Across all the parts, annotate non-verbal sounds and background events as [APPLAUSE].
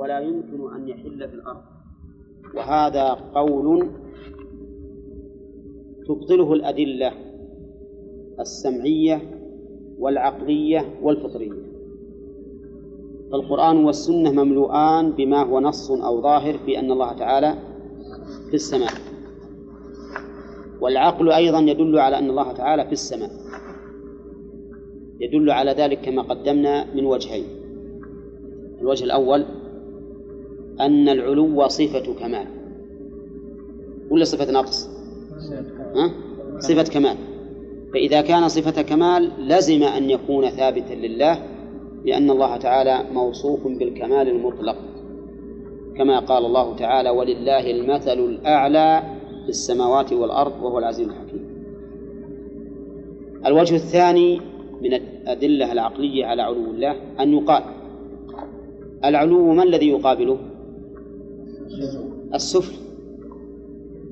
ولا يمكن أن يحل في الأرض. وهذا قول تبطله الأدلة السمعية والعقلية والفطرية. فالقرآن والسنة مملوءان بما هو نص أو ظاهر في أن الله تعالى في السماء. والعقل أيضا يدل على أن الله تعالى في السماء. يدل على ذلك كما قدمنا من وجهين. الوجه الأول أن العلو صفة كمال. ولا صفة نقص؟ صفة كمال. فإذا كان صفة كمال لزم أن يكون ثابتا لله لأن الله تعالى موصوف بالكمال المطلق. كما قال الله تعالى ولله المثل الأعلى في السماوات والأرض وهو العزيز الحكيم. الوجه الثاني من الأدلة العقلية على علو الله أن يقال العلو ما الذي يقابله؟ السفل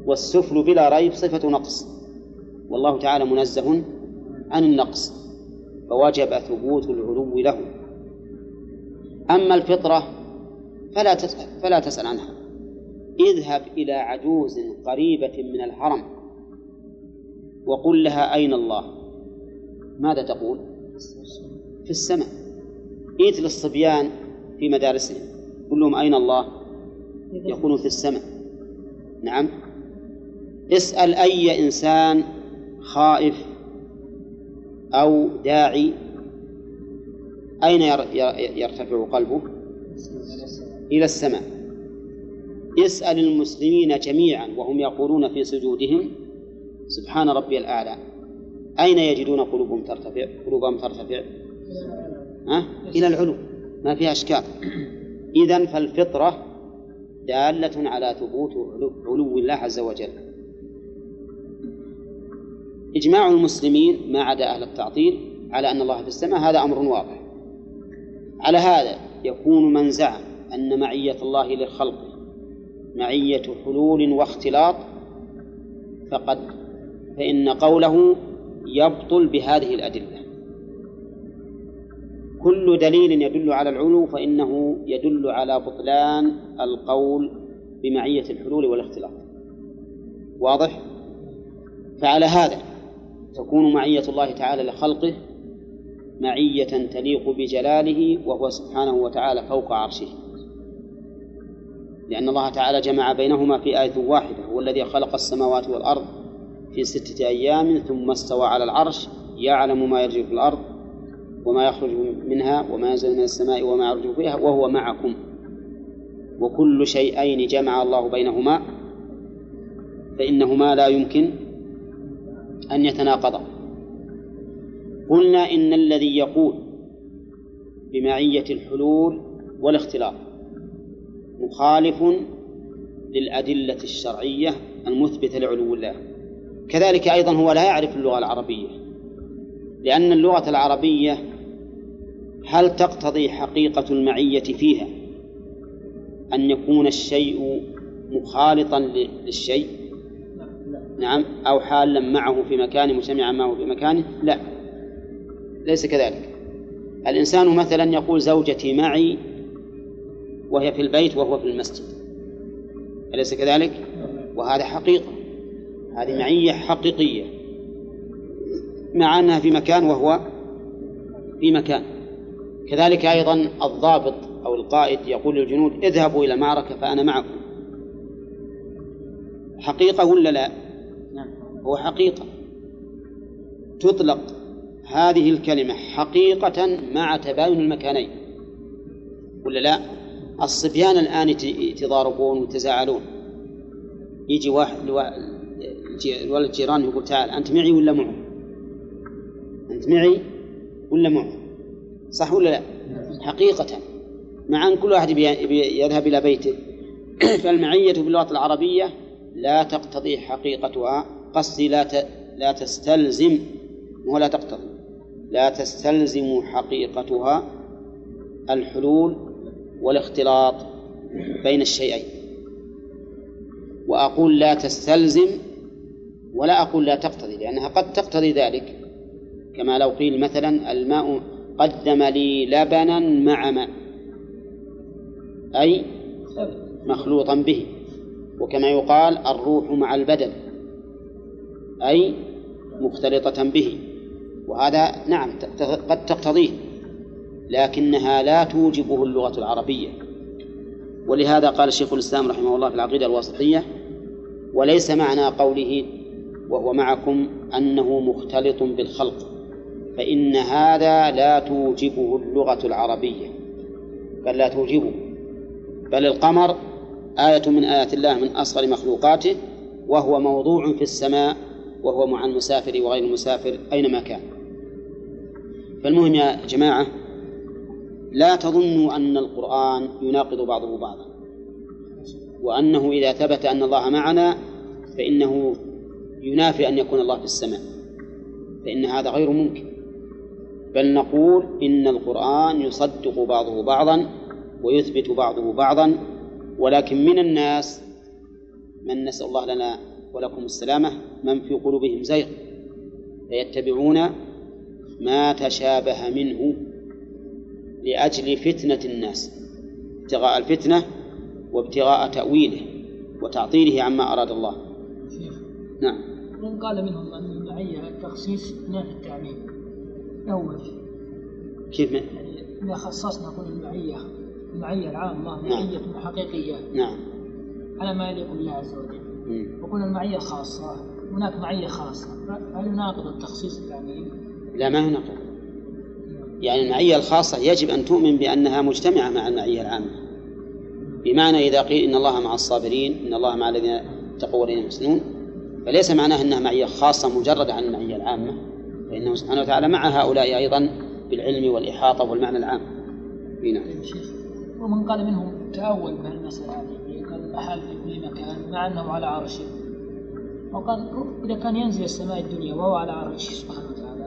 والسفل بلا ريب صفة نقص والله تعالى منزه عن النقص فوجب ثبوت العلو له أما الفطرة فلا تسأل فلا تسأل عنها اذهب إلى عجوز قريبة من الحرم وقل لها أين الله ماذا تقول؟ في السماء. إيت للصبيان في مدارسهم قل لهم أين الله؟ يقولون في السماء. نعم. اسأل أي إنسان خائف أو داعي. أين يرتفع قلبه؟ إلى السماء. اسأل المسلمين جميعا وهم يقولون في سجودهم سبحان ربي الأعلى. أين يجدون قلوبهم ترتفع؟ قلوبهم ترتفع. ها؟ إلى العلو. ما فيها أشكال. إذا فالفطرة دالة على ثبوت علو الله عز وجل. إجماع المسلمين ما عدا أهل التعطيل على أن الله في السماء هذا أمر واضح. على هذا يكون من زعم أن معية الله لخلقه معية حلول واختلاط فقد فإن قوله يبطل بهذه الأدلة. كل دليل يدل على العلو فإنه يدل على بطلان القول بمعية الحلول والاختلاط واضح؟ فعلى هذا تكون معية الله تعالى لخلقه معية تليق بجلاله وهو سبحانه وتعالى فوق عرشه لأن الله تعالى جمع بينهما في آية واحدة هو الذي خلق السماوات والأرض في ستة أيام ثم استوى على العرش يعلم ما يرجو في الأرض وما يخرج منها وما ينزل من السماء وما يرجو فيها وهو معكم. وكل شيئين جمع الله بينهما فإنهما لا يمكن أن يتناقضا. قلنا إن الذي يقول بمعية الحلول والاختلاط مخالف للأدلة الشرعية المثبتة لعلو الله. كذلك أيضا هو لا يعرف اللغة العربية. لأن اللغة العربية هل تقتضي حقيقة المعية فيها؟ أن يكون الشيء مخالطا للشيء؟ نعم. أو حالا معه في مكانه مجتمعا معه في مكانه لا. ليس كذلك. الإنسان مثلا يقول زوجتي معي وهي في البيت وهو في المسجد. أليس كذلك؟ وهذا حقيقة. هذه معية حقيقية. مع أنها في مكان وهو في مكان كذلك أيضا الضابط أو القائد يقول للجنود اذهبوا إلى المعركة فأنا معكم حقيقة ولا لا؟ نعم هو حقيقة تطلق هذه الكلمة حقيقة مع تباين المكانين ولا لا؟ الصبيان الآن يتضاربون ويتزاعلون يجي واحد الولد جيران يقول تعال أنت معي ولا معه؟ أنت معي ولا معه؟ صح ولا لا؟ حقيقة. مع أن كل واحد يذهب إلى بيته. [CLEARS THROAT] فالمعية باللغة العربية لا تقتضي حقيقتها. قصدي لا لا تستلزم ولا تقتضي لا تستلزم حقيقتها الحلول والاختلاط بين الشيئين. وأقول لا تستلزم ولا أقول لا تقتضي لأنها قد تقتضي ذلك. كما لو قيل مثلا الماء قدم لي لبنا مع ماء. أي مخلوطا به. وكما يقال الروح مع البدن. أي مختلطة به. وهذا نعم قد تقتضيه. لكنها لا توجبه اللغة العربية. ولهذا قال الشيخ الإسلام رحمه الله في العقيدة الواسطية وليس معنى قوله وهو معكم أنه مختلط بالخلق. فإن هذا لا توجبه اللغة العربية بل لا توجبه بل القمر آية من آيات الله من أصغر مخلوقاته وهو موضوع في السماء وهو مع المسافر وغير المسافر أينما كان. فالمهم يا جماعة لا تظنوا أن القرآن يناقض بعضه بعضا وأنه إذا ثبت أن الله معنا فإنه ينافي أن يكون الله في السماء فإن هذا غير ممكن. بل نقول إن القرآن يصدق بعضه بعضا ويثبت بعضه بعضا ولكن من الناس من نسأل الله لنا ولكم السلامة من في قلوبهم زيغ فيتبعون ما تشابه منه لأجل فتنة الناس ابتغاء الفتنة وابتغاء تأويله وتعطيله عما أراد الله. نعم. من قال منهم أن المعية التخصيص نافي التعميم له كيف من؟ يعني إذا خصصنا نقول المعية المعية العامة نعم. معية نعم. حقيقية نعم على ما يليق بالله عز وجل وقلنا المعية الخاصة هناك معية خاصة هل يناقض التخصيص التعميم؟ لا ما يناقض يعني المعية الخاصة يجب أن تؤمن بأنها مجتمعة مع المعية العامة بمعنى إذا قيل إن الله مع الصابرين إن الله مع الذين اتقوا والذين يحسنون فليس معناه أنها معية خاصة مجردة عن المعية العامة فإنه سبحانه وتعالى مع هؤلاء أيضا بالعلم والإحاطة والمعنى العام. نعم. ومن قال منهم تأول بهالمسألة هذه قال المحال في كل مكان مع أنه على عرشه. وقال إذا كان ينزل السماء الدنيا وهو على عرشه سبحانه وتعالى.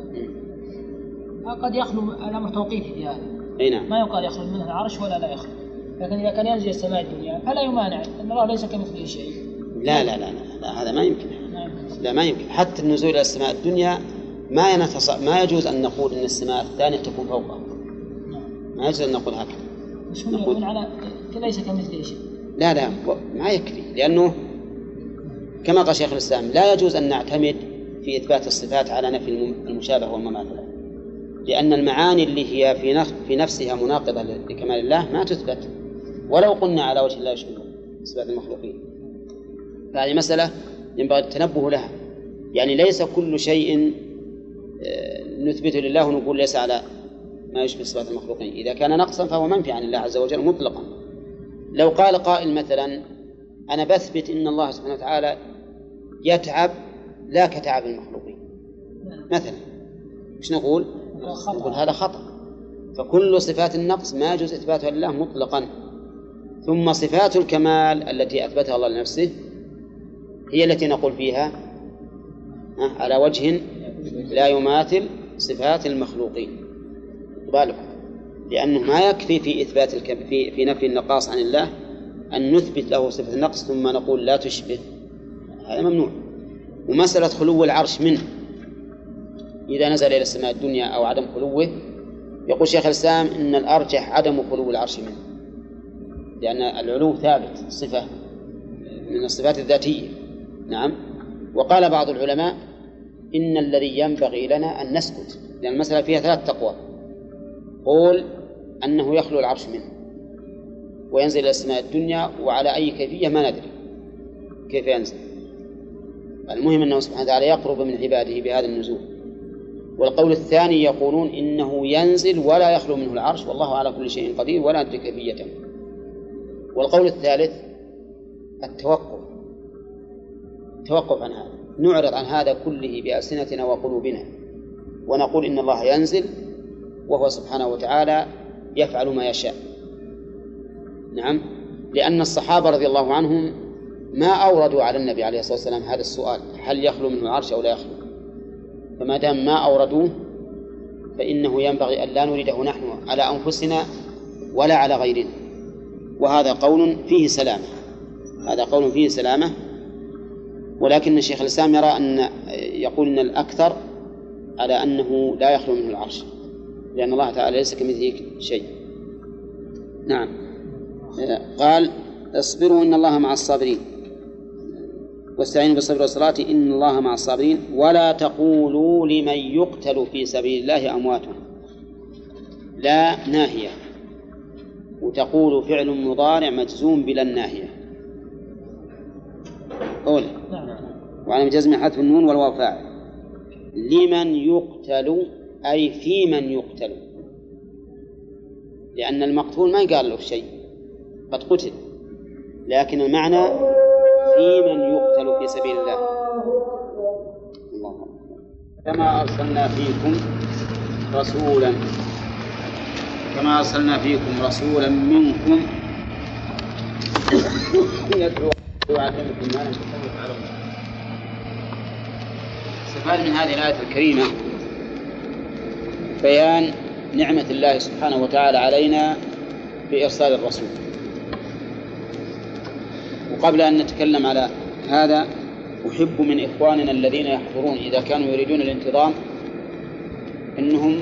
قد يخلو الأمر توقيفي في هذا. أي نعم. ما يقال يخلو منه العرش ولا لا يخلو. لكن إذا كان ينزل السماء الدنيا فلا يمانع أن الله ليس كمثله شيء. لا لا لا, لا, لا هذا ما يمكن. لا ما يمكن. حتى النزول إلى السماء الدنيا ما ينتص... ما يجوز أن نقول أن السماء الثانية تكون فوقها ما يجوز أن نقول هكذا. نقول على ليس كمثله شيء. لا لا ما يكفي لأنه كما قال شيخ الإسلام لا يجوز أن نعتمد في إثبات الصفات على نفي المشابه والمماثلة. لأن المعاني اللي هي في في نفسها مناقضة لكمال الله ما تثبت. ولو قلنا على وجه الله يشبه صفات المخلوقين. فهذه مسألة ينبغي التنبه لها. يعني ليس كل شيء نثبته لله ونقول ليس على ما يشبه صفات المخلوقين. إذا كان نقصا فهو منفي عن الله عز وجل مطلقا. لو قال قائل مثلا أنا بثبت إن الله سبحانه وتعالى يتعب لا كتعب المخلوقين. مثلا إيش نقول؟ نقول هذا خطأ. فكل صفات النقص ما يجوز إثباتها لله مطلقا. ثم صفات الكمال التي أثبتها الله لنفسه هي التي نقول فيها على وجه لا يماثل صفات المخلوقين. بالكم لأنه ما يكفي في إثبات الكم في في نفي النقاص عن الله أن نثبت له صفة النقص ثم نقول لا تشبه. هذا ممنوع. ومسألة خلو العرش منه. إذا نزل إلى السماء الدنيا أو عدم خلوه يقول شيخ الإسلام إن الأرجح عدم خلو العرش منه. لأن العلو ثابت صفة من الصفات الذاتية. نعم. وقال بعض العلماء إن الذي ينبغي لنا أن نسكت لأن المسألة فيها ثلاث تقوى. قول أنه يخلو العرش منه وينزل إلى السماء الدنيا وعلى أي كيفية ما ندري كيف ينزل. المهم أنه سبحانه وتعالى يقرب من عباده بهذا النزول. والقول الثاني يقولون إنه ينزل ولا يخلو منه العرش والله على كل شيء قدير ولا ندري كيفيته والقول الثالث التوقف التوقف عن هذا. نعرض عن هذا كله بألسنتنا وقلوبنا ونقول إن الله ينزل وهو سبحانه وتعالى يفعل ما يشاء. نعم؟ لأن الصحابة رضي الله عنهم ما أوردوا على النبي عليه الصلاة والسلام هذا السؤال هل يخلو منه العرش أو لا يخلو؟ فما دام ما أوردوه فإنه ينبغي أن لا نريده نحن على أنفسنا ولا على غيرنا. وهذا قول فيه سلامة. هذا قول فيه سلامة ولكن الشيخ الإسلام يرى أن يقول أن الأكثر على أنه لا يخلو منه العرش لأن الله تعالى ليس كمثله شيء. نعم. قال اصبروا إن الله مع الصابرين. واستعينوا بالصبر والصلاة إن الله مع الصابرين. ولا تقولوا لمن يقتل في سبيل الله أموات لا ناهية. وتقول فعل مضارع مجزوم بلا الناهية قول. وعلى جزم حذف النون والواو فاعل لمن يقتل؟ أي في من يقتل. لأن المقتول ما يقال له شيء قد قتل. لكن المعنى في من يقتل في سبيل الله. الله. كما أرسلنا فيكم رسولا. كما أرسلنا فيكم رسولا منكم. يدعو يعلمكم ما لم استفاد من هذه الآية الكريمة. بيان نعمة الله سبحانه وتعالى علينا بإرسال الرسول. وقبل أن نتكلم على هذا أحب من إخواننا الذين يحضرون إذا كانوا يريدون الانتظام أنهم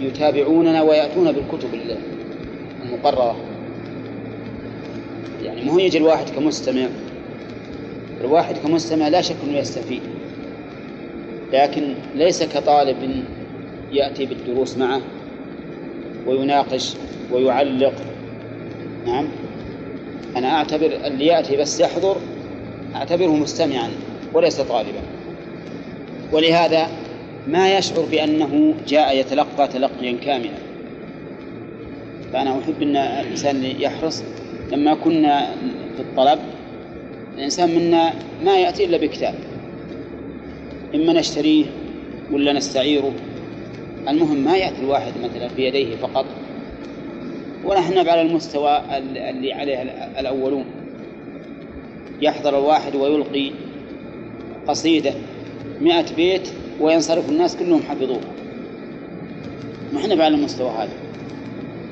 يتابعوننا ويأتون بالكتب المقررة. يعني مو يجي الواحد كمستمع. الواحد كمستمع لا شك أنه يستفيد. لكن ليس كطالب يأتي بالدروس معه ويناقش ويعلق. نعم. أنا أعتبر اللي يأتي بس يحضر أعتبره مستمعا وليس طالبا. ولهذا ما يشعر بأنه جاء يتلقى تلقيا كاملا. فأنا أحب أن الإنسان يحرص. لما كنا في الطلب الإنسان منا ما يأتي إلا بكتاب. إما نشتريه ولا نستعيره. المهم ما يأتي الواحد مثلا بيديه فقط. ونحن على المستوى اللي عليه الأولون. يحضر الواحد ويلقي قصيدة مئة بيت وينصرف الناس كلهم حفظوها. نحن على المستوى هذا.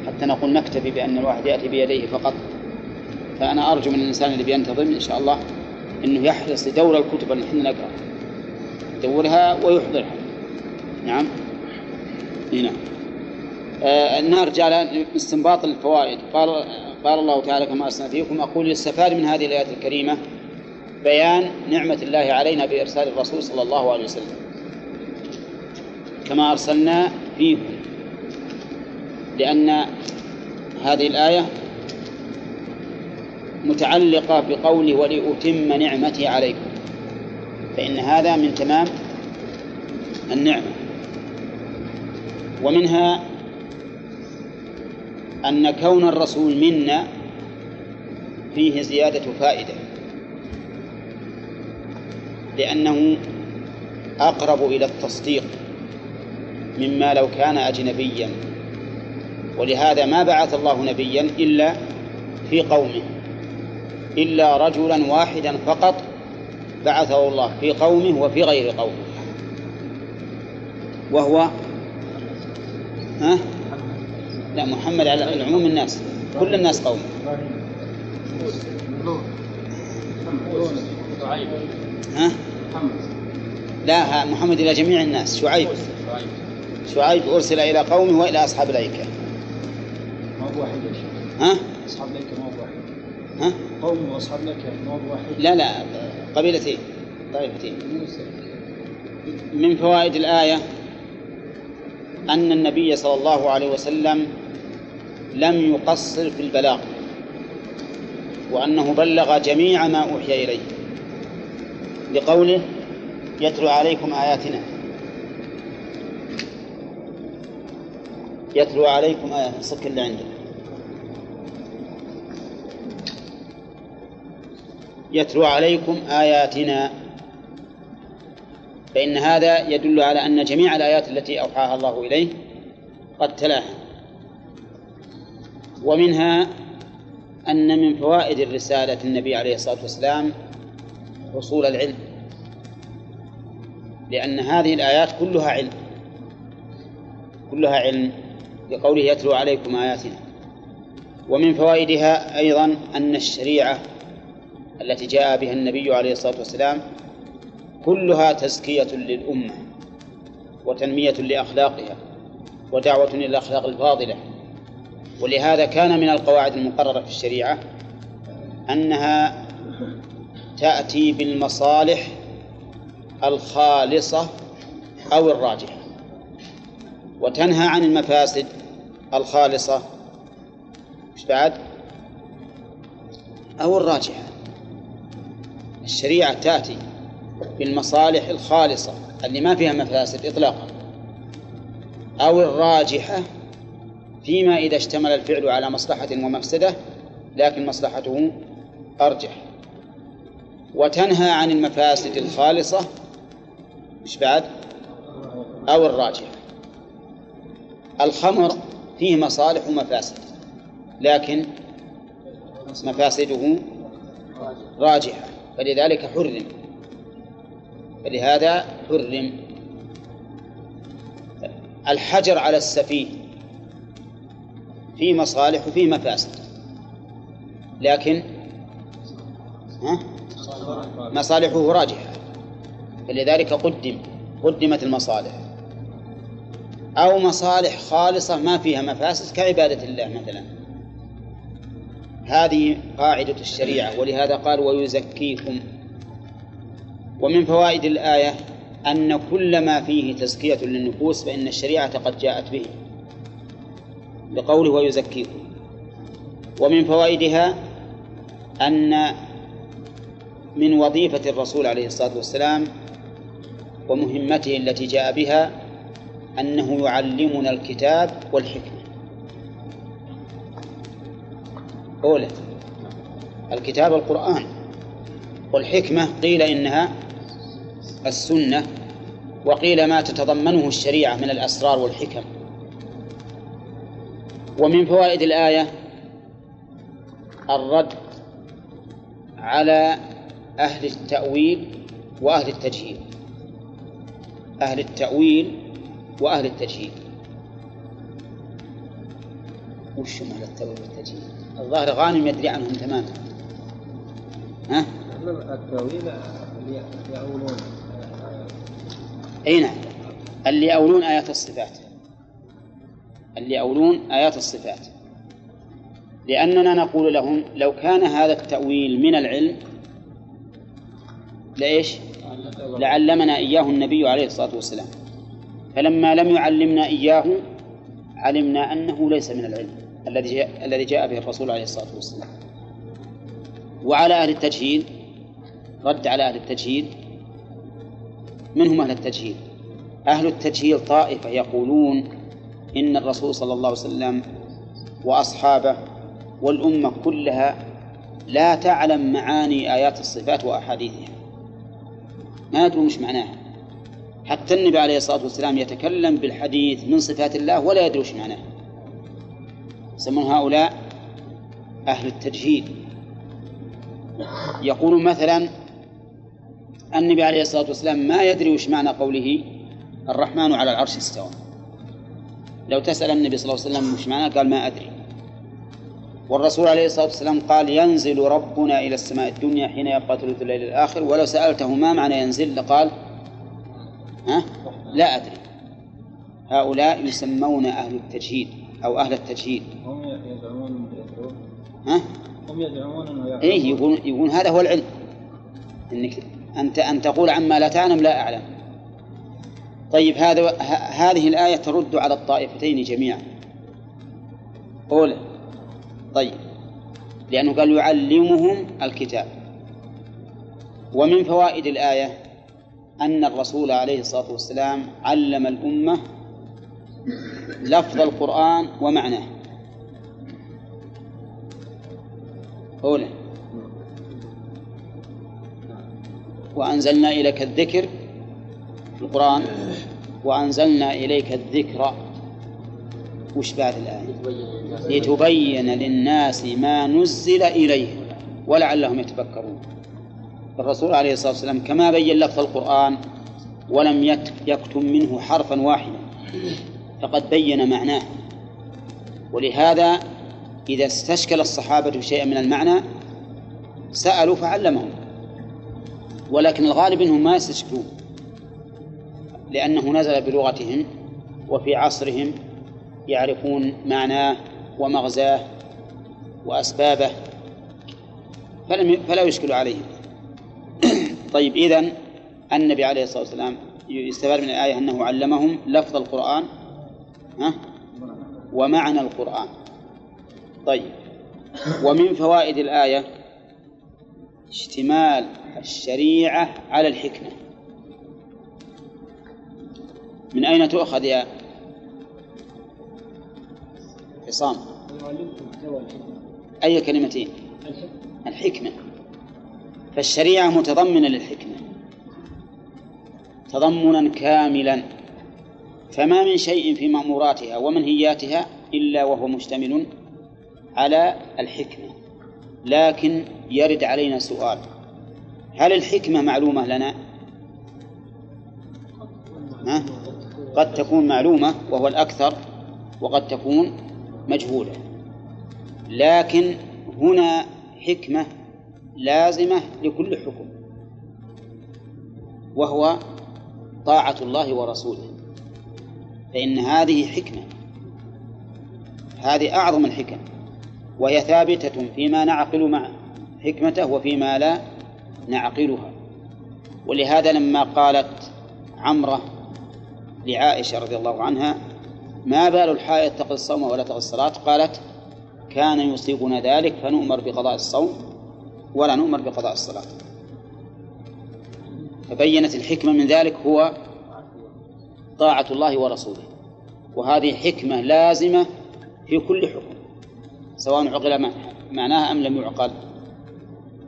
حتى نقول نكتفي بأن الواحد يأتي بيديه فقط. فأنا أرجو من الإنسان اللي بينتظم إن شاء الله أنه يحرص لدور الكتب اللي إحنا نقرأ يدورها ويحضرها. نعم. نعم. آه نرجع لاستنباط الفوائد. قال قال الله تعالى كما أرسلنا فيكم أقول يستفاد من هذه الآيات الكريمة بيان نعمة الله علينا بإرسال الرسول صلى الله عليه وسلم. كما أرسلنا فيكم. لأن هذه الآية متعلقة بقوله ولأتم نعمتي عليكم. فإن هذا من تمام النعمة. ومنها أن كون الرسول منا فيه زيادة فائدة لأنه أقرب إلى التصديق مما لو كان أجنبيا. ولهذا ما بعث الله نبيا إلا في قومه إلا رجلا واحدا فقط بعثه الله في قومه وفي غير قومه وهو ها؟ لا محمد على العموم الناس. كل الناس قوم. ها؟ لا محمد إلى جميع الناس. شعيب. شعيب أرسل إلى قومه وإلى أصحاب الأيكة. ما هو واحد ها؟ أصحاب الأيكة ما هو واحد. ها؟ قوم وأصحاب الأيكة ما هو واحد. لا لا. قبيلتين طائفتين من فوائد الآية أن النبي صلى الله عليه وسلم لم يقصر في البلاغ وأنه بلغ جميع ما أوحي إليه. لقوله يتلو عليكم آياتنا. يتلو عليكم آيات الصك اللي عندك. يتلو عليكم آياتنا. فإن هذا يدل على أن جميع الآيات التي أوحاها الله إليه قد تلاها. ومنها أن من فوائد الرسالة النبي عليه الصلاة والسلام حصول العلم لأن هذه الآيات كلها علم كلها علم لقوله يتلو عليكم آياتنا. ومن فوائدها أيضا أن الشريعة التي جاء بها النبي عليه الصلاة والسلام كلها تزكية للأمة وتنمية لأخلاقها ودعوة إلى الأخلاق الفاضلة. ولهذا كان من القواعد المقررة في الشريعة أنها تأتي بالمصالح الخالصة أو الراجحة وتنهى عن المفاسد الخالصة. مش بعد؟ أو الراجحة. الشريعة تأتي بالمصالح الخالصة اللي ما فيها مفاسد إطلاقا أو الراجحة فيما إذا اشتمل الفعل على مصلحة ومفسدة لكن مصلحته أرجح. وتنهى عن المفاسد الخالصة مش بعد؟ أو الراجحة. الخمر فيه مصالح ومفاسد لكن مفاسده راجحة. فلذلك حرم. فلهذا حرم. الحجر على السفيه. فيه مصالح وفيه مفاسد. لكن مصالحه راجحة. فلذلك قدم قدمت المصالح. أو مصالح خالصة ما فيها مفاسد كعبادة الله مثلا. هذه قاعدة الشريعة ولهذا قال ويزكيكم. ومن فوائد الآية أن كل ما فيه تزكية للنفوس فإن الشريعة قد جاءت به بقوله ويزكيكم. ومن فوائدها أن من وظيفة الرسول عليه الصلاة والسلام ومهمته التي جاء بها أنه يعلمنا الكتاب والحكمة. أولى الكتاب القرآن. والحكمة قيل إنها السنة وقيل ما تتضمنه الشريعة من الأسرار والحكم. ومن فوائد الآية الرد على أهل التأويل وأهل التجهيل. أهل التأويل وأهل التجهيل. وش أهل التأويل والتجهيل؟ الظاهر غانم يدري عنهم تماما. ها؟ التأويل يأولون أي نعم. اللي يأولون آيات الصفات. اللي يأولون آيات الصفات. لأننا نقول لهم لو كان هذا التأويل من العلم لإيش؟ لعلمنا إياه النبي عليه الصلاة والسلام. فلما لم يعلمنا إياه علمنا أنه ليس من العلم. الذي جاء الذي جاء به الرسول عليه الصلاة والسلام. وعلى أهل التجهيل رد على أهل التجهيل. من هم أهل التجهيل. أهل التجهيل طائفة يقولون إن الرسول صلى الله عليه وسلم وأصحابه والأمة كلها لا تعلم معاني آيات الصفات وأحاديثها. ما يدرون مش معناها. حتى النبي عليه الصلاة والسلام يتكلم بالحديث من صفات الله ولا يدري وش معناه يسمون هؤلاء أهل التجهيل. يقول مثلا النبي عليه الصلاة والسلام ما يدري وش معنى قوله الرحمن على العرش استوى. لو تسأل النبي صلى الله عليه وسلم وش معناه قال ما أدري. والرسول عليه الصلاة والسلام قال ينزل ربنا إلى السماء الدنيا حين يبقى ثلث الليل الآخر. ولو سألته ما معنى ينزل لقال ها؟ لا أدري. هؤلاء يسمون أهل التجهيد أو أهل التجهيد هم يزعمون ها؟ هم يزعمون يعلمون إيه يقول يقول هذا هو العلم. إنك أنت أن تقول عما لا تعلم لا أعلم. طيب هذا هذه الآية ترد على الطائفتين جميعا. أولى. طيب. لأنه قال يعلمهم الكتاب. ومن فوائد الآية أن الرسول عليه الصلاة والسلام علم الأمة لفظ القرآن ومعناه. أولى وأنزلنا إليك الذكر في القرآن. وأنزلنا إليك الذكر. وش بعد الآية؟ لتبين للناس ما نزل إليهم ولعلهم يتفكرون. الرسول عليه الصلاة والسلام كما بين لفظ القرآن ولم يكتم منه حرفا واحدا. فقد بين معناه. ولهذا إذا استشكل الصحابة شيئا من المعنى سألوا فعلمهم. ولكن الغالب إنهم ما يستشكلون لأنه نزل بلغتهم وفي عصرهم يعرفون معناه ومغزاه وأسبابه فلم فلا يشكل عليهم. [CLEARS THROAT] طيب إذن النبي عليه الصلاة والسلام يستفاد من الآية أنه علمهم لفظ القرآن ها؟ ومعنى القرآن. طيب. ومن فوائد الآية اشتمال الشريعة على الحكمة. من أين تؤخذ يا عصام؟ أي كلمتين؟ الحكمة. فالشريعة متضمنة للحكمة. تضمنا كاملا. فما من شيء في مأموراتها ومنهياتها إلا وهو مشتمل على الحكمة لكن يرد علينا سؤال هل الحكمة معلومة لنا؟ ها؟ قد تكون معلومة وهو الأكثر وقد تكون مجهولة لكن هنا حكمة لازمة لكل حكم وهو طاعة الله ورسوله فإن هذه حكمة. هذه أعظم الحكم. وهي ثابتة فيما نعقل مع حكمته وفيما لا نعقلها. ولهذا لما قالت عمرة لعائشة رضي الله عنها ما بال الحائض تقضي الصوم ولا تقضي الصلاة؟ قالت كان يصيبنا ذلك فنؤمر بقضاء الصوم ولا نؤمر بقضاء الصلاة. فبينت الحكمة من ذلك هو طاعة الله ورسوله. وهذه حكمة لازمة في كل حكم سواء عقل معناها أم لم يعقل.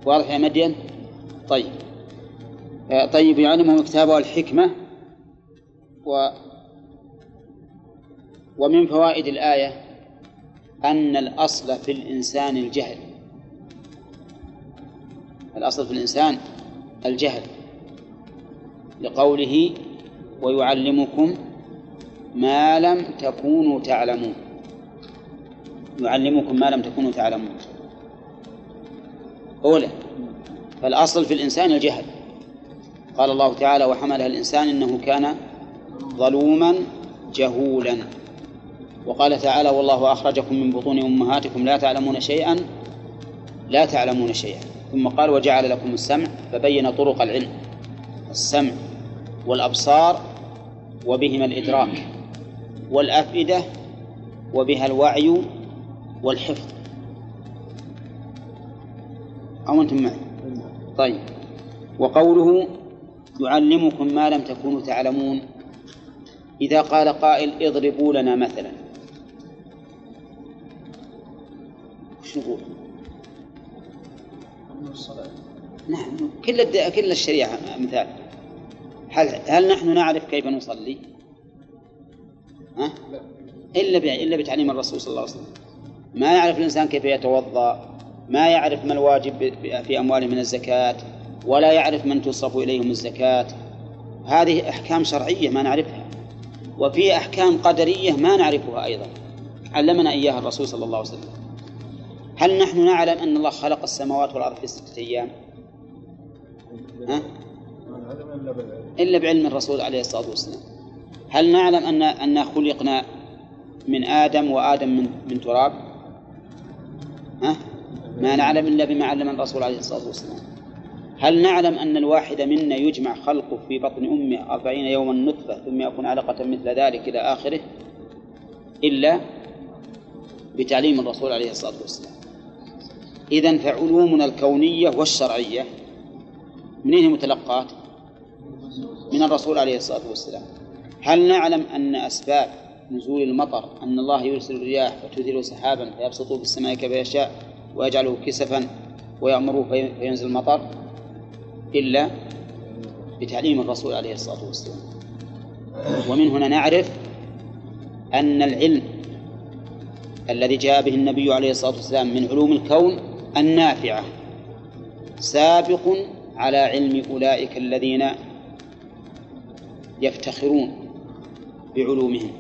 واضح يا مدين؟ طيب. آه، طيب يعلمهم كتابه الحكمة و ومن فوائد الآية أن الأصل في الإنسان الجهل. الأصل في الإنسان الجهل لقوله ويعلمكم ما لم تكونوا تعلمون. يعلمكم ما لم تكونوا تعلمون. أولى فالأصل في الإنسان الجهل. قال الله تعالى وحملها الإنسان إنه كان ظلوما جهولا. وقال تعالى والله أخرجكم من بطون أمهاتكم لا تعلمون شيئا لا تعلمون شيئا. ثم قال وجعل لكم السمع فبين طرق العلم. السمع والأبصار وبهما الإدراك والأفئدة وبها الوعي والحفظ. أو أنتم معي؟ طيب. وقوله يعلمكم ما لم تكونوا تعلمون. إذا قال قائل اضربوا لنا مثلا. وش نقول؟ نعم كل. كل الشريعة مثال. هل هل نحن نعرف كيف نصلي؟ ها؟ إلا. إلا بتعليم الرسول صلى الله عليه وسلم ما يعرف الإنسان كيف يتوضأ ما يعرف ما الواجب في أمواله من الزكاة ولا يعرف من تصرف إليهم الزكاة هذه أحكام شرعية ما نعرفها وفي أحكام قدرية ما نعرفها أيضا علمنا إياها الرسول صلى الله عليه وسلم هل نحن نعلم أن الله خلق السماوات والأرض في ستة أيام ها؟ إلا بعلم الرسول عليه الصلاة والسلام. هل نعلم أن أن خلقنا من آدم وآدم من من تراب؟ ها؟ ما نعلم إلا بما علم الرسول عليه الصلاة والسلام. هل نعلم أن الواحد منا يجمع خلقه في بطن أمه أربعين يوما نطفة ثم يكون علقة مثل ذلك إلى آخره؟ إلا بتعليم الرسول عليه الصلاة والسلام. إذا فعلومنا الكونية والشرعية منين متلقات؟ من الرسول عليه الصلاة والسلام. هل نعلم أن أسباب نزول المطر أن الله يرسل الرياح فتثير سحابا فيبسطه في السماء كيف يشاء ويجعله كسفا ويأمره فينزل المطر؟ إلا بتعليم الرسول عليه الصلاة والسلام. ومن هنا نعرف أن العلم الذي جاء به النبي عليه الصلاة والسلام من علوم الكون النافعة سابق على علم أولئك الذين يفتخرون بعلومهم.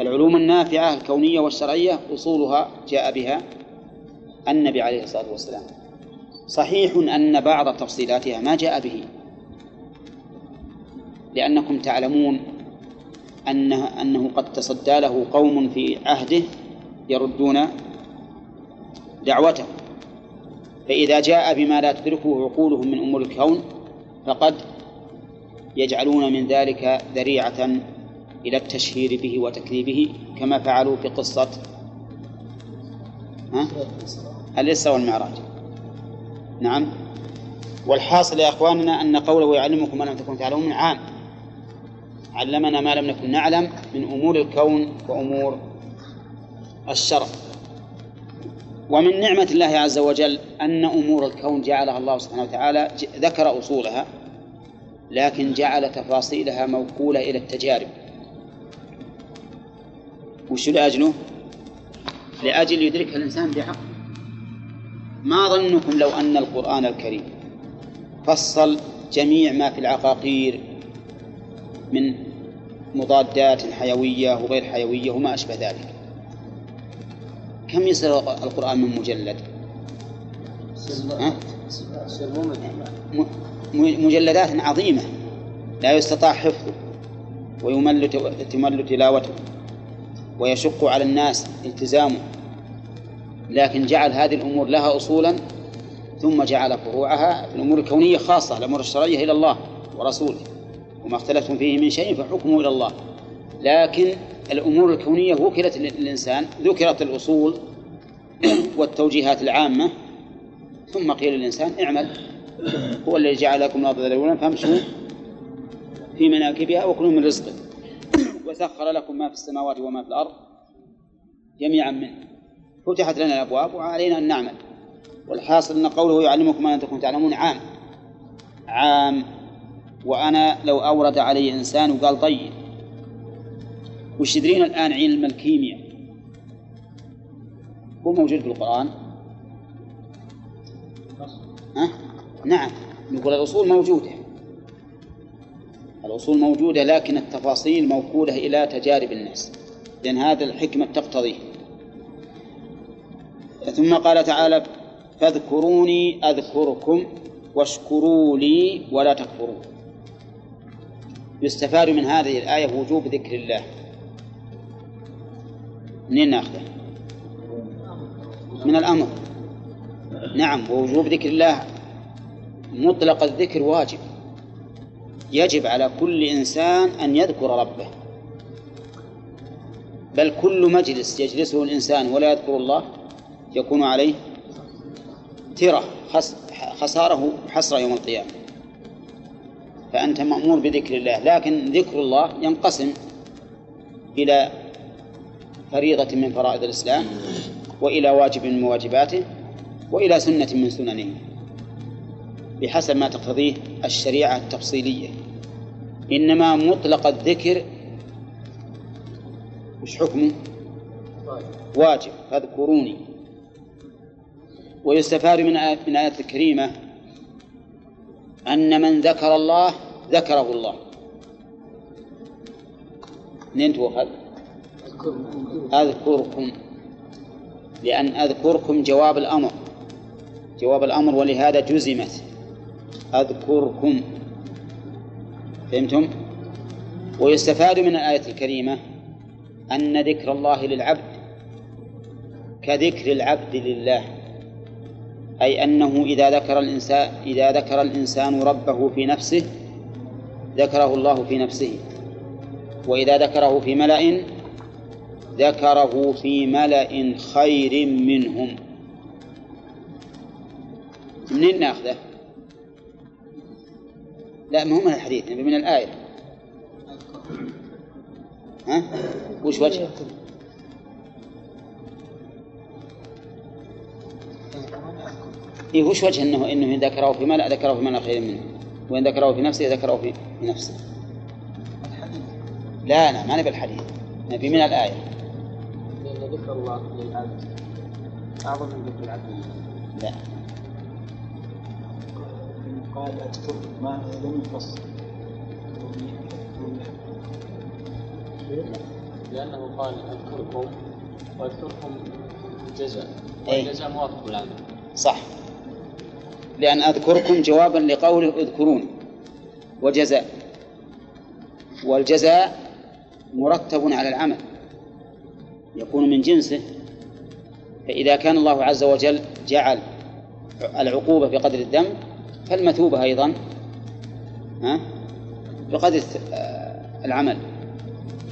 العلوم النافعة الكونية والشرعية أصولها جاء بها النبي عليه الصلاة والسلام. صحيح أن بعض تفصيلاتها ما جاء به لأنكم تعلمون أنه, أنه قد تصدى له قوم في عهده يردون دعوته. فإذا جاء بما لا تدركه عقولهم من أمور الكون فقد يجعلون من ذلك ذريعة إلى التشهير به وتكذيبه كما فعلوا في قصة؟ الإسراء والمعراج. نعم. والحاصل يا إخواننا أن قوله يعلمكم ما لم تكن تعلمون عام. علمنا ما لم نكن نعلم من أمور الكون وأمور الشرع. ومن نعمة الله عز وجل أن أمور الكون جعلها الله سبحانه وتعالى ذكر أصولها. لكن جعل تفاصيلها موكولة إلى التجارب وش لأجله؟ لأجل يدركها الإنسان بعقله ما ظنكم لو أن القرآن الكريم فصل جميع ما في العقاقير من مضادات حيوية وغير حيوية وما أشبه ذلك كم يصير القرآن من مجلد؟ ها؟ مجلدات عظيمة. لا يستطاع حفظه ويمل تمل تلاوته ويشق على الناس التزامه. لكن جعل هذه الأمور لها أصولا ثم جعل فروعها في الأمور الكونية خاصة الأمور الشرعية إلى الله ورسوله. وما اختلفتم فيه من شيء فحكمه إلى الله. لكن الأمور الكونية وكلت للإنسان ذكرت الأصول والتوجيهات العامة. ثم قيل للإنسان اعمل. [CLEARS THROAT] هو الذي جعل لكم الأرض ذلولا فامشوا في مناكبها وكلوا من رزقه. [CLEARS THROAT] وسخر لكم ما في السماوات وما في الأرض جميعا منه. فتحت لنا الأبواب وعلينا أن نعمل. والحاصل أن قوله يعلمكم ما تكونوا تعلمون عام. عام. وأنا لو أورد علي إنسان وقال طيب. وش تدرين الآن علم الكيمياء؟ هو موجود في القرآن. نعم. نقول الأصول موجودة. الأصول موجودة لكن التفاصيل موكولة إلى تجارب الناس. لأن هذا الحكمة تقتضيه. ثم قال تعالى فاذكروني أذكركم واشكروا لي ولا تكفرون. يستفاد من هذه الآية وجوب ذكر الله. منين ناخذه؟ من الأمر. نعم ووجوب ذكر الله. مطلق الذكر واجب. يجب على كل إنسان أن يذكر ربه. بل كل مجلس يجلسه الإنسان ولا يذكر الله يكون عليه ترة خسارة حسرة يوم القيامة. فأنت مأمور بذكر الله لكن ذكر الله ينقسم إلى فريضة من فرائض الإسلام وإلى واجب من واجباته وإلى سنة من سننه. بحسب ما تقتضيه الشريعة التفصيلية. إنما مطلق الذكر وش حكمه؟ واجب. فاذكروني. ويستفاد من من الآية الكريمة أن من ذكر الله ذكره الله. منين تؤخذ؟ أذكركم. لأن أذكركم جواب الأمر. جواب الأمر ولهذا جزمت. أذكركم فهمتم؟ ويستفاد من الآية الكريمة أن ذكر الله للعبد كذكر العبد لله أي أنه إذا ذكر الإنسان إذا ذكر الإنسان ربه في نفسه ذكره الله في نفسه وإذا ذكره في ملأ ذكره في ملأ خير منهم منين ناخذه؟ لا ما هو من الحديث من الآية. ها؟ وش وجه؟ إيه وش وجه انه إنه إن ذكره في ملأ ذكره في ملأ خير منه. وإن ذكره في نفسه ذكره في, في نفسه. لا لا ما نبي الحديث. نبي من الآية. لأن ذكر الله للعبد أعظم من ذكر العبد. لا. قال اذكر ما لم يفصل لأنه قال أذكركم وأذكركم الجزاء. والجزاء موافق بالعمل صح. لأن أذكركم جوابا لقوله اذكرون. وجزاء. والجزاء مرتب على العمل. يكون من جنسه. فإذا كان الله عز وجل جعل العقوبة بقدر الذنب فالمثوبة أيضا ها بقدر العمل.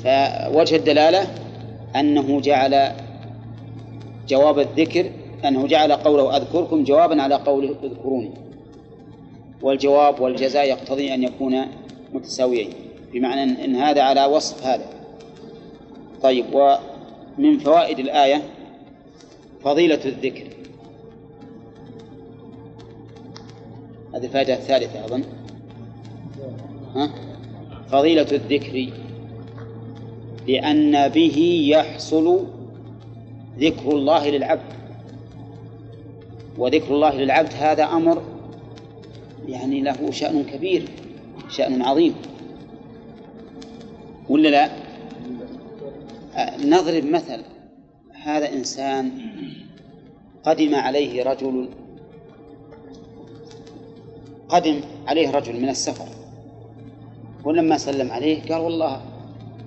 فوجه الدلالة أنه جعل جواب الذكر أنه جعل قوله أذكركم جوابا على قوله اذكروني. والجواب والجزاء يقتضي أن يكون متساويين بمعنى أن هذا على وصف هذا. طيب ومن فوائد الآية فضيلة الذكر. هذه الفائدة الثالثة أظن ها؟ فضيلة الذكر لأن به يحصل ذكر الله للعبد وذكر الله للعبد هذا أمر يعني له شأن كبير شأن عظيم ولا لا؟ نضرب مثل هذا إنسان قدم عليه رجل قدم عليه رجل من السفر. ولما سلم عليه قال والله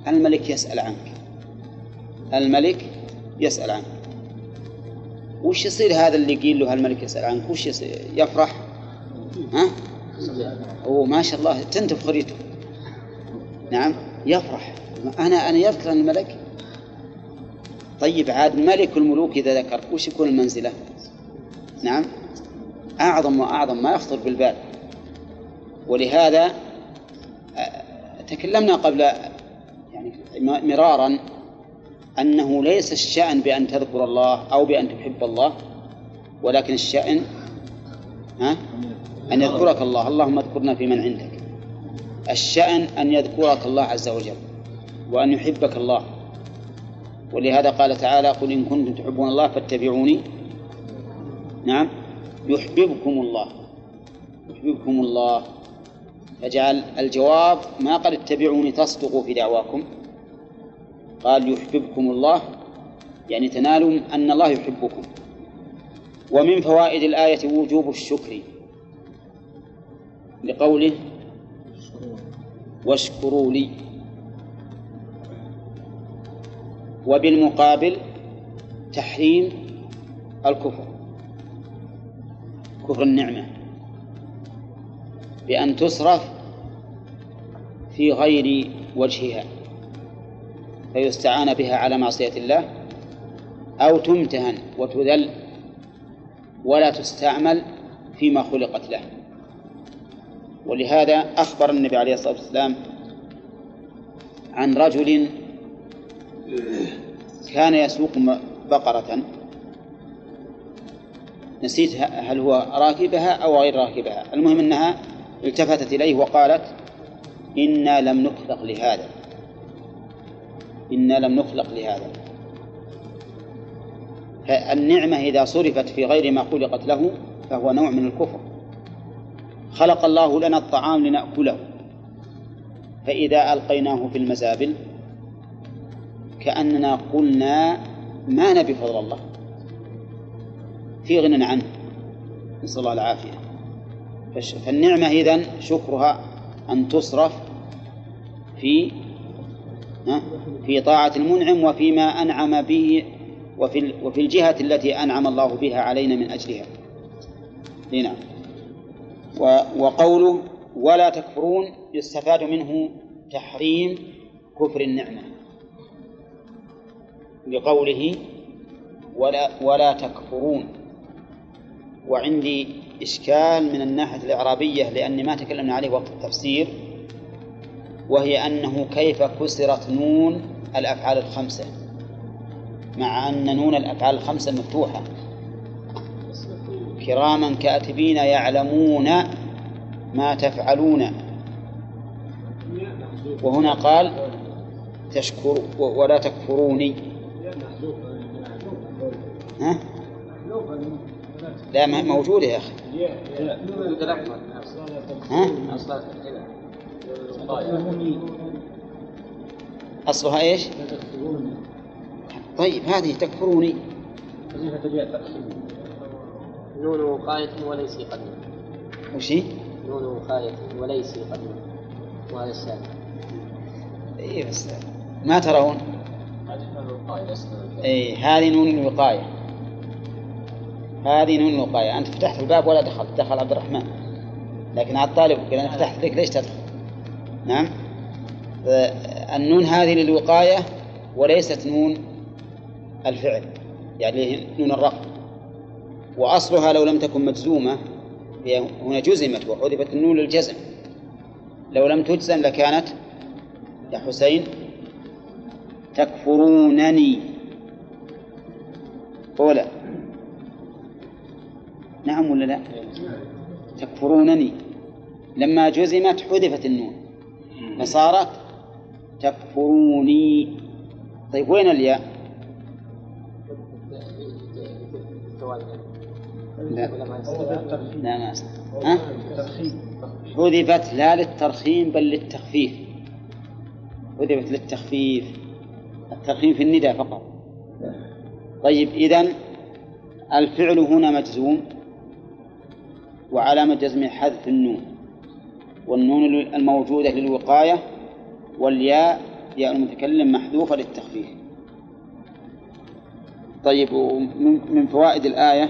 الملك يسأل عنك. الملك يسأل عنك. وش يصير هذا اللي يقول له الملك يسأل عنك؟ وش يصير؟ يفرح؟ ها؟ أوه ما شاء الله تنتف خريته نعم يفرح. أنا أنا يذكر الملك؟ طيب عاد ملك الملوك إذا ذكر وش يكون المنزلة؟ نعم أعظم وأعظم ما يخطر بالبال. ولهذا آه، تكلمنا قبل يعني مرارا أنه ليس الشأن بأن تذكر الله أو بأن تحب الله ولكن الشأن ها؟ أن يذكرك الله. اللهم اذكرنا في من عندك. الشأن أن يذكرك الله عز وجل وأن يحبك الله. ولهذا قال تعالى قل إن كنتم تحبون الله فاتبعوني. نعم. يحببكم الله. يحببكم الله. فجعل الجواب ما قال اتبعوني تصدقوا في دعواكم. قال يحببكم الله يعني تنالوا أن الله يحبكم. ومن فوائد الآية وجوب الشكر. لقوله واشكروا لي. وبالمقابل تحريم الكفر. كفر النعمة. بأن تصرف في غير وجهها فيستعان بها على معصية الله أو تمتهن وتذل ولا تستعمل فيما خلقت له. ولهذا أخبر النبي عليه الصلاة والسلام عن رجل كان يسوق بقرة. نسيت هل هو راكبها أو غير راكبها. المهم أنها التفتت إليه وقالت إنا لم نخلق لهذا. إنا لم نخلق لهذا. فالنعمة إذا صرفت في غير ما خلقت له فهو نوع من الكفر. خلق الله لنا الطعام لنأكله. فإذا ألقيناه في المزابل كأننا قلنا ما نبي فضل الله. في غنى عنه. نسأل الله العافية. فالنعمة إذن شكرها أن تصرف في في طاعة المنعم وفيما أنعم به وفي وفي الجهة التي أنعم الله بها علينا من أجلها. هنا وقوله ولا تكفرون يستفاد منه تحريم كفر النعمة. لقوله ولا ولا تكفرون. وعندي إشكال من الناحية الإعرابية لأني ما تكلمنا عليه وقت التفسير. وهي أنه كيف كسرت نون الأفعال الخمسة؟ مع أن نون الأفعال الخمسة مفتوحة. كراما كاتبين يعلمون ما تفعلون. وهنا قال تشكر ولا تكفروني. ها؟ لا موجودة يا أخي. ها؟ أصلها إيش؟ طيب هذه تكفروني. نون وقاية وليس قديم. وش هي؟ نون وقاية وليس قديم. وهذا السابق إيه بس ما ترون؟ إيه هذه نون الوقاية. هذه نون الوقاية. أنت فتحت الباب ولا دخلت؟ دخل عبد الرحمن. لكن على الطالب قال أنا فتحت لك ليش تدخل؟ نعم. النون هذه للوقاية وليست نون الفعل يعني نون الرفع وأصلها لو لم تكن مجزومة هنا جزمت وحذفت النون للجزم. لو لم تجزم لكانت يا حسين تكفرونني. ولا نعم ولا لا؟ تكفرونني. لما جزمت حذفت النون. فصارت تكفروني. طيب وين الياء؟ لا. لا ما ها؟ حذفت لا للترخيم بل للتخفيف. حذفت للتخفيف. الترخيم في النداء فقط. طيب إذن الفعل هنا مجزوم وعلامة جزمه حذف النون. والنون الموجودة للوقاية والياء ياء المتكلم محذوفة للتخفيف. طيب من فوائد الآية؟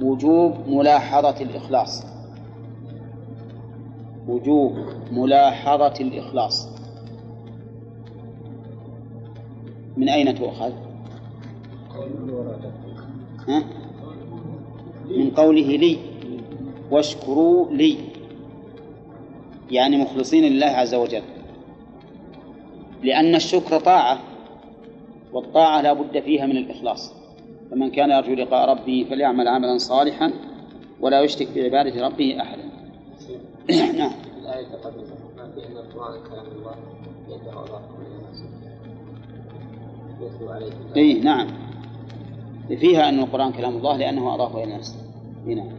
وجوب ملاحظة الإخلاص. وجوب ملاحظة الإخلاص. من أين تؤخذ؟ ها؟ من قوله لي واشكروا لي. يعني مخلصين لله عز وجل. لأن الشكر طاعة والطاعة لا بد فيها من الإخلاص. فمن كان يرجو لقاء ربه فليعمل عملا صالحا ولا يشرك بعبادة ربه أحدا. [COUGHS] نعم. الآية تقدم ما في أن القرآن كلام الله يدعو الله عليه نعم. فيها أن القرآن كلام الله لأنه أضافه إلى نفسه. نعم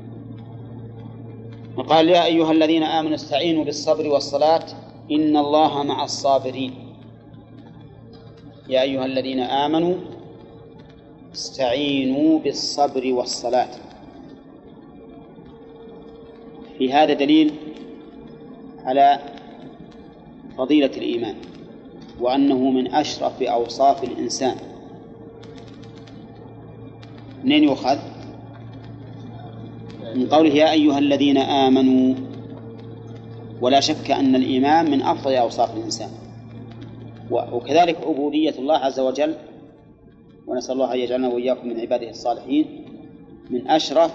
وقال يا أيها الذين آمنوا استعينوا بالصبر والصلاة إن الله مع الصابرين. يا أيها الذين آمنوا استعينوا بالصبر والصلاة. في هذا دليل على فضيلة الإيمان وأنه من أشرف أوصاف الإنسان. منين يؤخذ؟ من قوله يا أيها الذين آمنوا ولا شك أن الإيمان من أفضل أوصاف الإنسان وكذلك عبودية الله عز وجل ونسأل الله أن يجعلنا وإياكم من عباده الصالحين من أشرف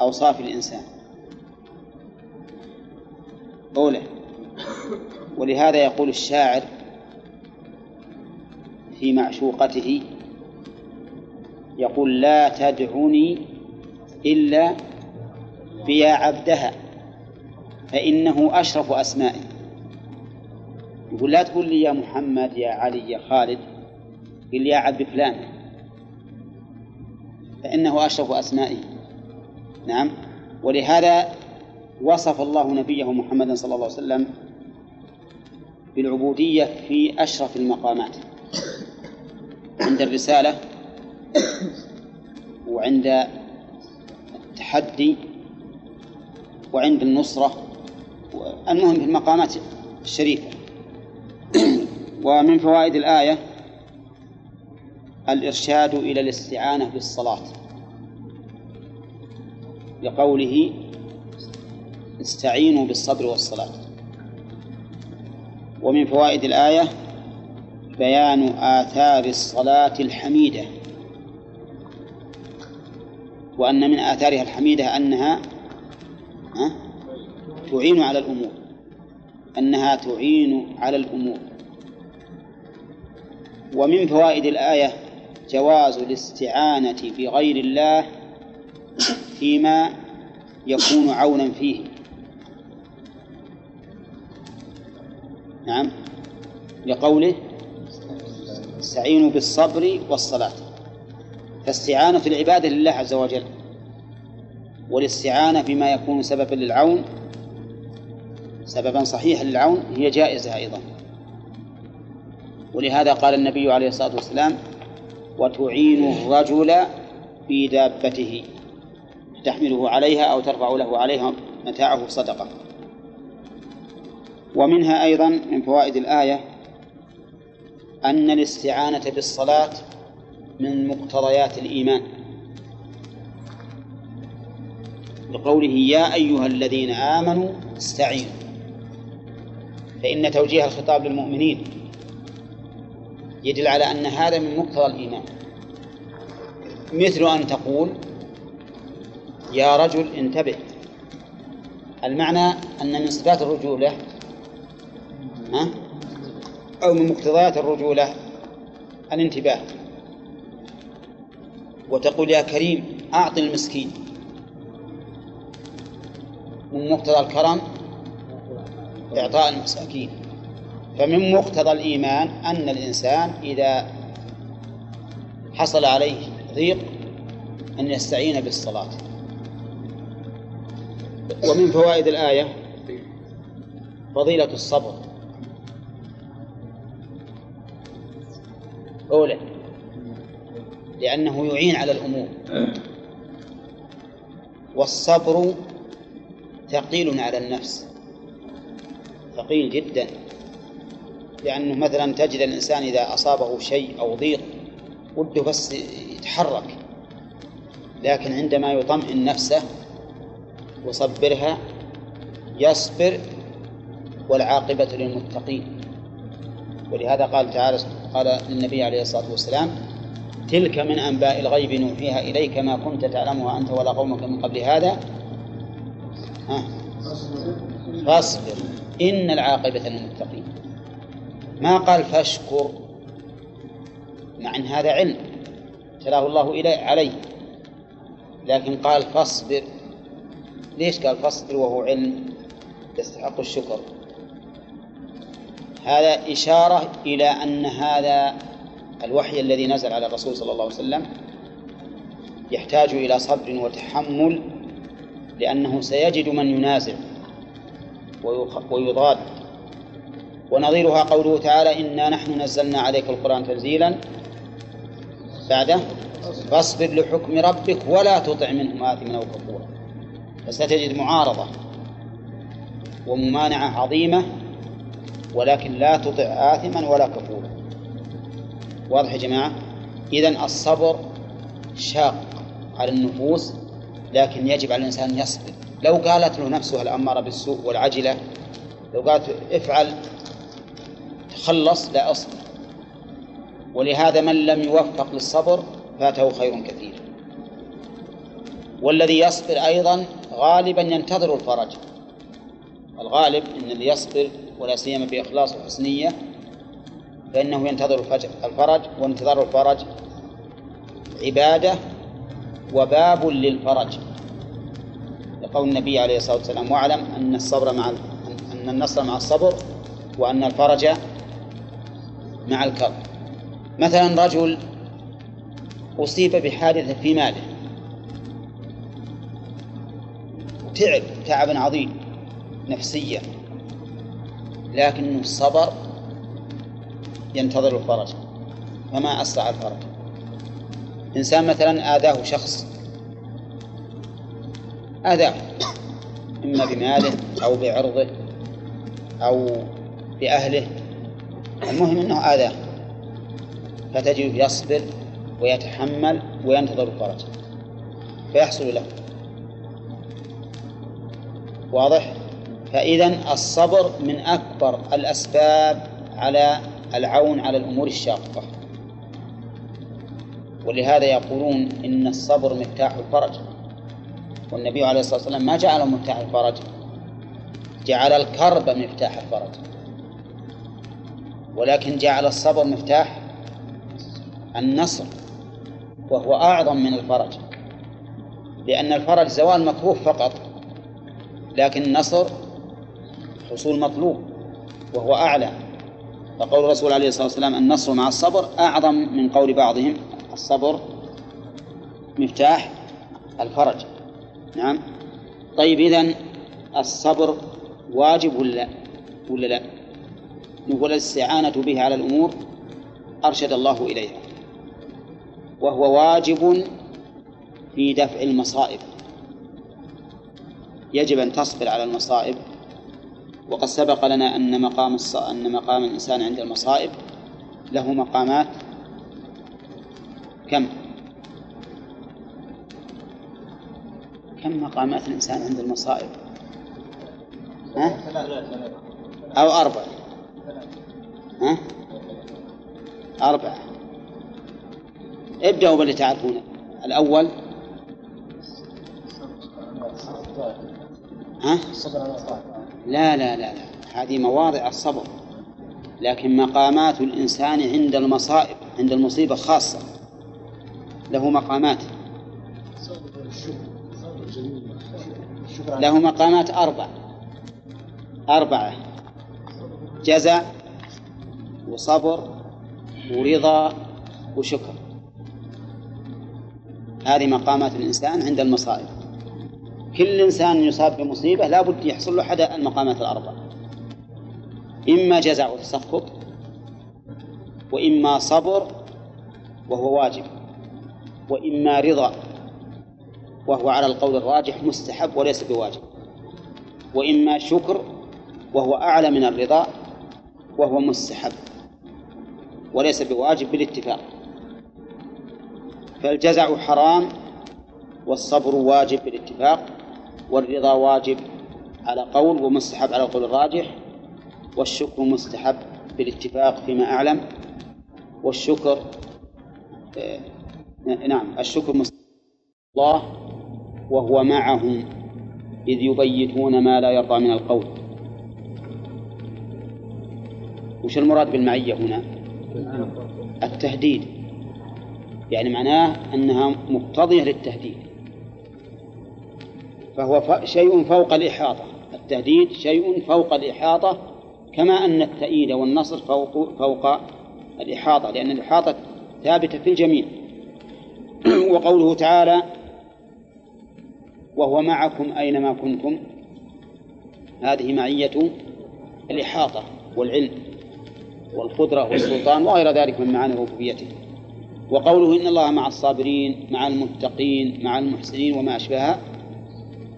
أوصاف الإنسان أولى ولهذا يقول الشاعر في معشوقته يقول لا تدعني إلا بيا عبدها فإنه أشرف أسمائي. يقول لا تقول لي يا محمد يا علي يا خالد قل يا عبد فلان. فإنه أشرف أسمائه نعم. ولهذا وصف الله نبيه محمدا صلى الله عليه وسلم بالعبودية في أشرف المقامات. عند الرسالة وعند التحدي وعند النصرة المهم في المقامات الشريفة. ومن فوائد الآية الإرشاد إلى الاستعانة بالصلاة. لقوله استعينوا بالصبر والصلاة. ومن فوائد الآية بيان آثار الصلاة الحميدة. وأن من آثارها الحميدة أنها تعين على الأمور. أنها تعين على الأمور. ومن فوائد الآية جواز الاستعانة بغير الله فيما يكون عونا فيه. نعم. لقوله استعينوا بالصبر والصلاة. فاستعانة العبادة لله عز وجل والاستعانة بما يكون سببا للعون سببا صحيحا للعون هي جائزة أيضا. ولهذا قال النبي عليه الصلاة والسلام وتعين الرجل في دابته. تحمله عليها أو ترفع له عليها متاعه صدقة. ومنها أيضا من فوائد الآية أن الاستعانة بالصلاة من مقتضيات الإيمان. لقوله يا أيها الذين آمنوا استعينوا. فإن توجيه الخطاب للمؤمنين يدل على أن هذا من مقتضى الإيمان. مثل أن تقول يا رجل انتبه. المعنى أن من صفات الرجولة أو من مقتضيات الرجولة الانتباه. وتقول يا كريم أعط المسكين. من مقتضى الكرم إعطاء المساكين. فمن مقتضى الإيمان أن الإنسان إذا حصل عليه ضيق أن يستعين بالصلاة. ومن فوائد الآية فضيلة الصبر. أولى لأنه يعين على الأمور. والصبر ثقيل على النفس. ثقيل جدا. لأنه مثلا تجد الإنسان إذا أصابه شيء أو ضيق وده بس يتحرك. لكن عندما يطمئن نفسه وصبرها يصبر والعاقبة للمتقين. ولهذا قال تعالى قال للنبي عليه الصلاة والسلام تلك من أنباء الغيب نوحيها إليك ما كنت تعلمها أنت ولا قومك من قبل هذا. ها؟ فاصبر. إن العاقبة للمتقين. ما قال فاشكر؟ مع أن هذا علم. تلاه الله إلي علي. لكن قال فاصبر. ليش قال فاصبر وهو علم؟ يستحق الشكر. هذا إشارة إلى أن هذا الوحي الذي نزل على الرسول صلى الله عليه وسلم يحتاج إلى صبر وتحمل لأنه سيجد من ينازع ويضاد. ونظيرها قوله تعالى إنا نحن نزلنا عليك القرآن تنزيلا بعده فاصبر لحكم ربك ولا تطع منهم آثما أو كفورا. فستجد معارضة وممانعة عظيمة ولكن لا تطع آثما ولا كفورا. واضح يا جماعة؟ إذن الصبر شاق على النفوس لكن يجب على الإنسان يصبر. لو قالت له نفسه الأمارة بالسوء والعجلة لو قالت افعل تخلص لا أصبر. ولهذا من لم يوفق للصبر فاته خير كثير. والذي يصبر أيضا غالبا ينتظر الفرج. الغالب أن اللي يصبر ولا سيما بإخلاص وحسنية فإنه ينتظر الفرج وانتظار الفرج. عبادة وباب للفرج. لقول النبي عليه الصلاة والسلام واعلم أن الصبر مع أن النصر مع الصبر وأن الفرج مع الكرب. مثلا رجل أصيب بحادثة في ماله. تعب تعبا عظيم نفسيا. لكنه صبر ينتظر الفرج فما أسرع الفرج. إنسان مثلا آذاه شخص آذاه إما بماله أو بعرضه أو بأهله. المهم أنه آذاه فتجده يصبر ويتحمل وينتظر الفرج فيحصل له. واضح؟ فإذا الصبر من أكبر الأسباب على العون على الأمور الشاقة. ولهذا يقولون إن الصبر مفتاح الفرج. والنبي عليه الصلاة والسلام ما جعله مفتاح الفرج جعل الكرب مفتاح الفرج. ولكن جعل الصبر مفتاح النصر وهو أعظم من الفرج. لأن الفرج زوال مكروه فقط لكن النصر حصول مطلوب وهو أعلى. فقول الرسول عليه الصلاة والسلام النصر مع الصبر أعظم من قول بعضهم الصبر مفتاح الفرج. نعم. طيب إذن الصبر واجب ولا ولا لا؟ نقول الاستعانة به على الأمور أرشد الله إليها. وهو واجب في دفع المصائب. يجب أن تصبر على المصائب. وقد سبق لنا أن مقام الص... أن مقام الإنسان عند المصائب له مقامات كم؟ كم مقامات الإنسان عند المصائب؟ ها؟ أو أربعة ها؟ أربعة ابدأوا باللي تعرفونه. الأول. ها؟ لا لا لا لا. هذه مواضع الصبر. لكن مقامات الإنسان عند المصائب عند المصيبة خاصة. له مقامات. له مقامات أربع. أربعة. جزع وصبر ورضا وشكر. هذه مقامات الإنسان عند المصائب. كل إنسان يصاب بمصيبة لا بد يحصل له أحد المقامات الأربع إما جزع وتسخط وإما صبر وهو واجب وإما رضا وهو على القول الراجح مستحب وليس بواجب وإما شكر وهو أعلى من الرضا وهو مستحب وليس بواجب بالاتفاق. فالجزع حرام والصبر واجب بالاتفاق. والرضا واجب على قول ومستحب على القول الراجح والشكر مستحب بالاتفاق فيما أعلم والشكر آه نعم الشكر مستحب الله وهو معهم إذ يبيتون ما لا يرضى من القول. وش المراد بالمعية هنا؟ التهديد. يعني معناه أنها مقتضية للتهديد. فهو شيء فوق الإحاطة. التهديد شيء فوق الإحاطة كما أن التأييد والنصر فوق فوق الإحاطة لأن الإحاطة ثابتة في الجميع. [CLEARS THROAT] وقوله تعالى وهو معكم أينما كنتم. هذه معية الإحاطة والعلم والقدرة والسلطان وغير ذلك من معاني ربوبيته وقوله إن الله مع الصابرين مع المتقين مع المحسنين وما أشبهها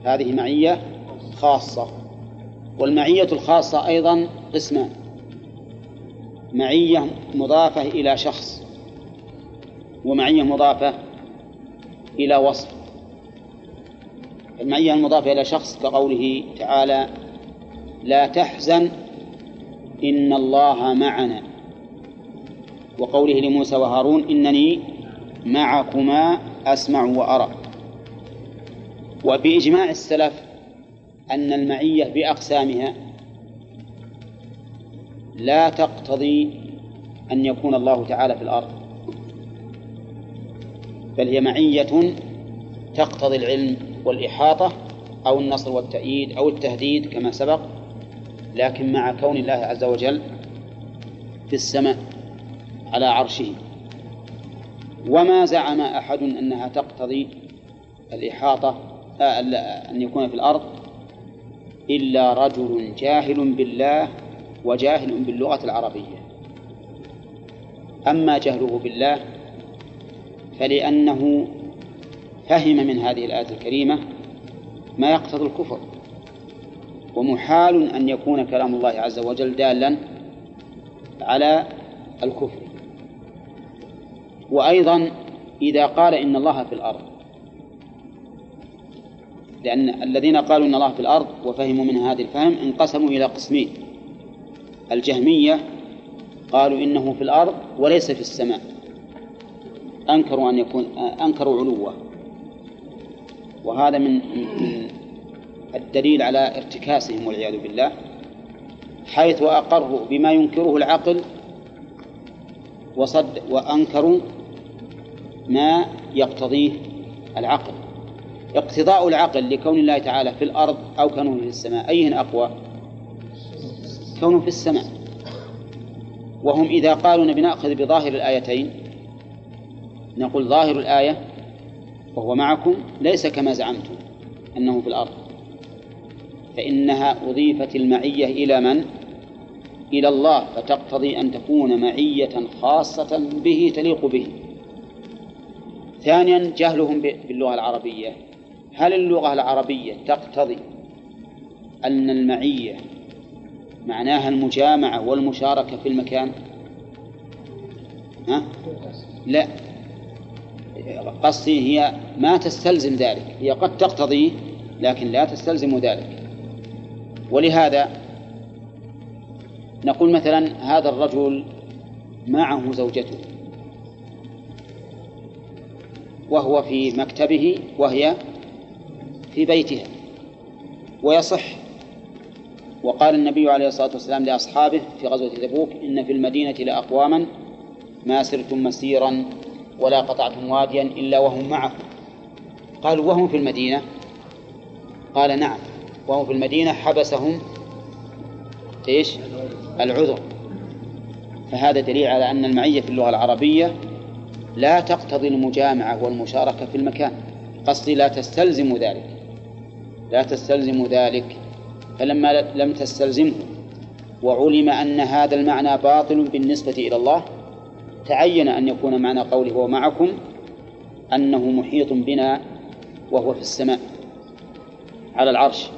هذه معية خاصة والمعية الخاصة أيضا قسمان. معية مضافة إلى شخص ومعية مضافة إلى وصف. المعية المضافة إلى شخص كقوله تعالى لا تحزن إن الله معنا. وقوله لموسى وهارون إنني معكما أسمع وأرى. وبإجماع السلف أن المعية بأقسامها لا تقتضي أن يكون الله تعالى في الأرض بل هي معية تقتضي العلم والإحاطة أو النصر والتأييد أو التهديد كما سبق لكن مع كون الله عز وجل في السماء على عرشه. وما زعم أحد أنها تقتضي الإحاطة أن يكون في الأرض إلا رجل جاهل بالله وجاهل باللغة العربية. أما جهله بالله فلأنه فهم من هذه الآية الكريمة ما يقتضي الكفر. ومحال أن يكون كلام الله عز وجل دالا على الكفر. وأيضا إذا قال إن الله في الأرض لأن الذين قالوا إن الله في الأرض وفهموا من هذا الفهم انقسموا إلى قسمين. الجهمية قالوا إنه في الأرض وليس في السماء. أنكروا أن يكون أنكروا علوه. وهذا من الدليل على ارتكاسهم والعياذ بالله حيث أقروا بما ينكره العقل وصد وأنكروا ما يقتضيه العقل. اقتضاء العقل لكون الله تعالى في الأرض أو كونه في السماء. أيه أقوى؟ كونه في السماء. وهم إذا قالوا نبي نأخذ بظاهر الآيتين نقول ظاهر الآية وهو معكم ليس كما زعمتم أنه في الأرض. فإنها أضيفت المعية إلى من؟ إلى الله. فتقتضي أن تكون معية خاصة به تليق به. ثانيا جهلهم باللغة العربية. هل اللغة العربية تقتضي أن المعية معناها المجامعة والمشاركة في المكان؟ ها؟ لا. قصدي هي ما تستلزم ذلك. هي قد تقتضيه لكن لا تستلزم ذلك. ولهذا نقول مثلا هذا الرجل معه زوجته. وهو في مكتبه وهي في بيتها ويصح. وقال النبي عليه الصلاة والسلام لأصحابه في غزوة تبوك إن في المدينة لأقواما ما سرتم مسيرا ولا قطعتم واديا إلا وهم معكم قالوا وهم في المدينة؟ قال نعم وهم في المدينة حبسهم إيش؟ العذر. فهذا دليل على أن المعية في اللغة العربية لا تقتضي المجامعة والمشاركة في المكان قصدي لا تستلزم ذلك. لا تستلزم ذلك فلما لم تستلزمه وعلم أن هذا المعنى باطل بالنسبة إلى الله تعين أن يكون معنى قوله هو معكم أنه محيط بنا وهو في السماء على العرش.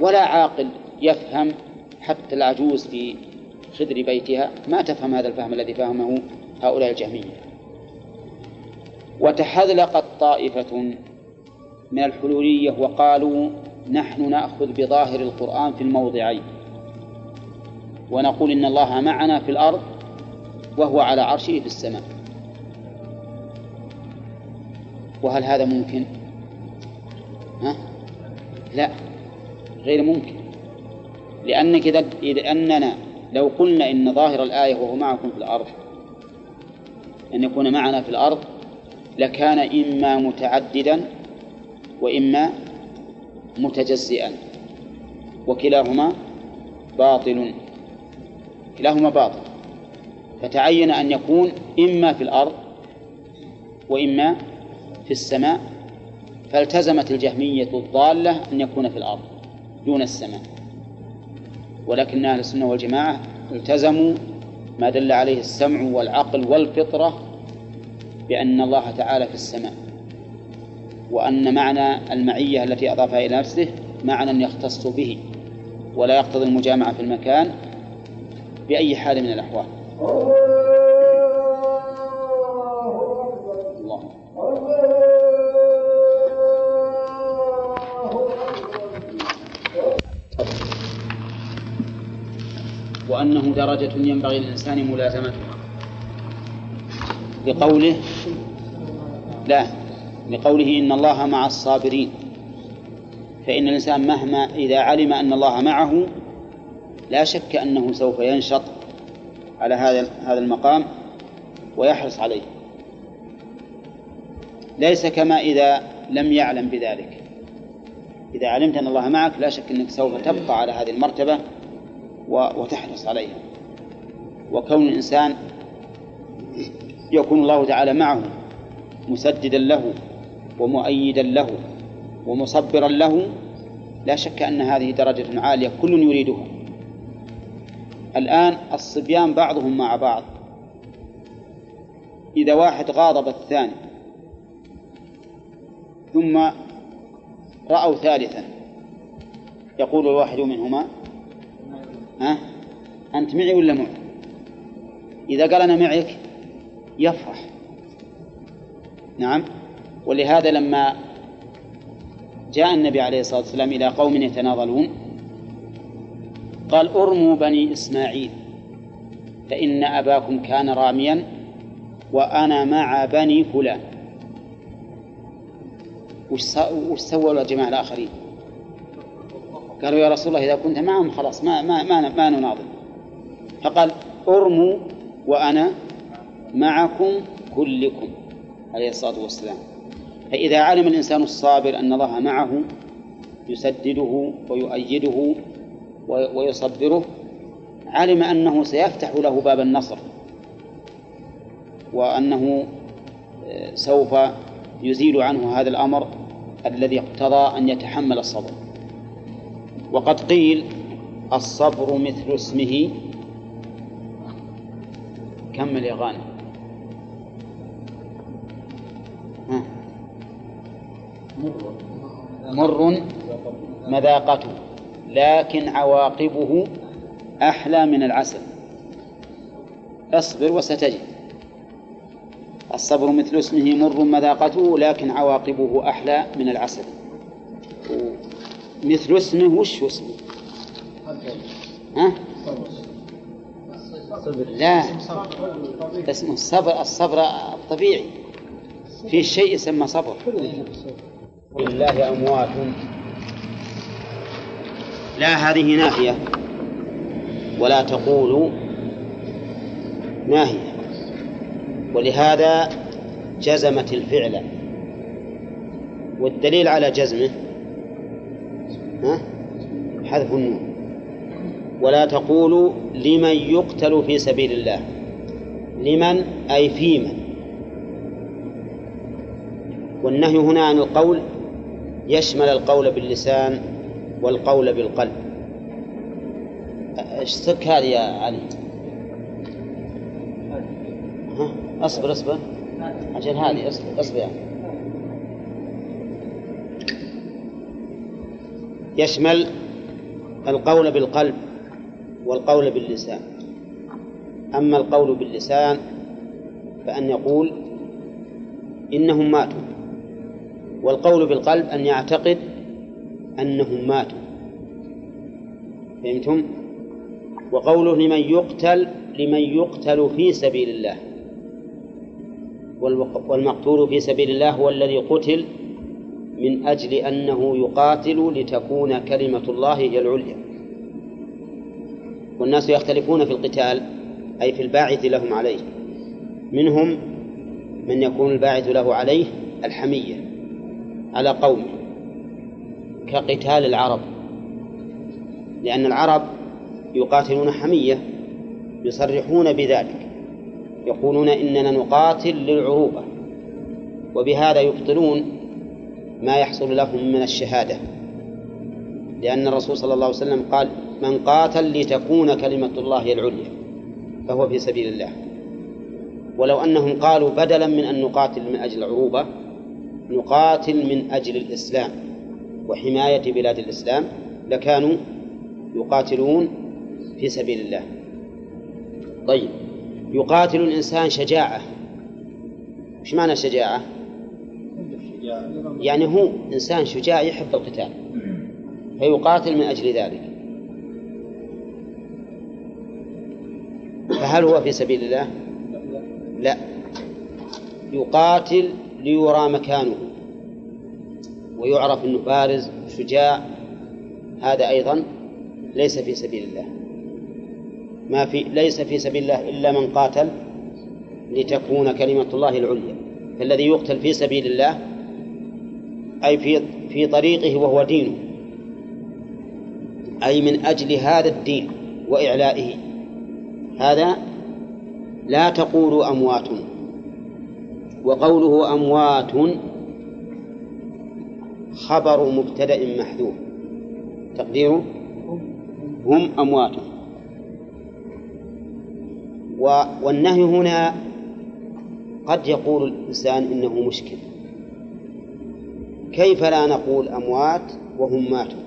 ولا عاقل يفهم حتى العجوز في خدر بيتها ما تفهم هذا الفهم الذي فهمه هؤلاء الجهمية. وتحذلقت طائفة من الحلولية وقالوا نحن نأخذ بظاهر القرآن في الموضعين ونقول إن الله معنا في الأرض وهو على عرشه في السماء وهل هذا ممكن؟ ها؟ لا غير ممكن لأنك إذا أننا لو قلنا إن ظاهر الآية وهو معكم في الأرض أن يكون معنا في الأرض لكان إما متعددا وإما متجزئا وكلاهما باطل. كلاهما باطل. فتعين أن يكون إما في الأرض وإما في السماء فالتزمت الجهمية الضالة أن يكون في الأرض دون السماء. ولكن أهل السنة والجماعة التزموا ما دل عليه السمع والعقل والفطرة بأن الله تعالى في السماء. وأن معنى المعية التي أضافها إلى نفسه معنى يختص به ولا يقتضي المجامعة في المكان بأي حال من الأحوال. الله وأنه درجة ينبغي للإنسان ملازمتها. لقوله لا. لقوله إن الله مع الصابرين. فإن الإنسان مهما إذا علم أن الله معه لا شك أنه سوف ينشط على هذا هذا المقام ويحرص عليه. ليس كما إذا لم يعلم بذلك. إذا علمت أن الله معك لا شك أنك سوف تبقى على هذه المرتبة وتحرص عليها. وكون الإنسان يكون الله تعالى معه مسددا له ومؤيدا له ومصبرا له لا شك أن هذه درجة عالية كل يريدها. الآن الصبيان بعضهم مع بعض. إذا واحد غاضب الثاني ثم رأوا ثالثا يقول الواحد منهما ها؟ أنت معي ولا معي إذا قال أنا معك يفرح. نعم؟ ولهذا لما جاء النبي عليه الصلاة والسلام إلى قوم يتناضلون قال أرموا بني إسماعيل فإن أباكم كان راميا وأنا مع بني فلان. وش سووا الجماعة الآخرين؟ قالوا يا رسول الله إذا كنت معهم خلاص ما ما ما, ما نناضل فقال أرموا وأنا معكم كلكم. عليه الصلاة والسلام. فإذا علم الإنسان الصابر أن الله معه يسدده ويؤيده ويصبره علم أنه سيفتح له باب النصر. وأنه آه، سوف يزيل عنه هذا الأمر الذي اقتضى أن يتحمل الصبر. وقد قيل الصبر مثل اسمه. كمل يا غانم مر مذاقته لكن عواقبه أحلى من العسل. اصبر وستجد. الصبر مثل اسمه مر مذاقته لكن عواقبه أحلى من العسل. مثل اسمه وش اسمه؟ ها؟ لا. اسمه الصبر الصبر الطبيعي. في شيء يسمى صبر. لله أموات. لا هذه ناهية. ولا تقولوا ناهية. ولهذا جزمت الفعل. والدليل على جزمه ها؟ حذف النون. ولا تقولوا لمن يقتل في سبيل الله. لمن؟ أي في من. والنهي هنا عن القول يشمل القول باللسان والقول بالقلب. إيش سك هذه يا علي؟ ها اصبر اصبر. عشان هذه اصبر اصبر يعني. يشمل القول بالقلب والقول باللسان. أما القول باللسان فأن يقول إنهم ماتوا. والقول بالقلب أن يعتقد أنهم ماتوا. فهمتم؟ وقوله لمن يقتل لمن يقتل في سبيل الله. والمقتول في سبيل الله هو الذي قتل من أجل أنه يقاتل لتكون كلمة الله هي العليا. والناس يختلفون في القتال أي في الباعث لهم عليه. منهم من يكون الباعث له عليه الحمية. على قومه كقتال العرب لأن العرب يقاتلون حمية يصرحون بذلك يقولون إننا نقاتل للعروبة وبهذا يبطلون ما يحصل لهم من الشهادة لأن الرسول صلى الله عليه وسلم قال من قاتل لتكون كلمة الله العليا فهو في سبيل الله. ولو أنهم قالوا بدلا من أن نقاتل من أجل العروبة نقاتل من أجل الإسلام وحماية بلاد الإسلام لكانوا يقاتلون في سبيل الله طيب يقاتل الإنسان شجاعة إيش معنى شجاعة؟ يعني هو إنسان شجاع يحب القتال فيقاتل من أجل ذلك فهل هو في سبيل الله؟ لا يقاتل ليرى مكانه. ويعرف أنه بارز شجاع. هذا أيضا ليس في سبيل الله. ما في ليس في سبيل الله إلا من قاتل لتكون كلمة الله العليا. فالذي يقتل في سبيل الله أي في في طريقه وهو دينه. أي من أجل هذا الدين وإعلائه. هذا لا تقولوا أموات. وقوله أموات خبر مبتدأ محذوف. تقديره؟ هم أموات. والنهي هنا قد يقول الإنسان إنه مشكل. كيف لا نقول أموات وهم ماتوا؟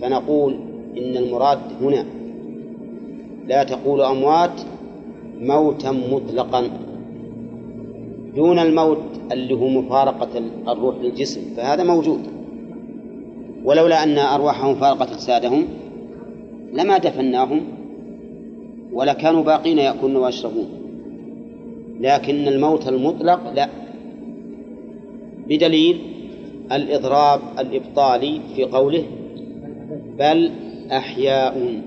فنقول إن المراد هنا لا تقول أموات موتا مطلقا دون الموت اللي هو مفارقة الروح للجسم فهذا موجود. ولولا أن أرواحهم فارقت أجسادهم لما دفناهم ولا كانوا باقين يأكلون ويشربون. لكن الموت المطلق لا. بدليل الإضراب الإبطالي في قوله بل أحياء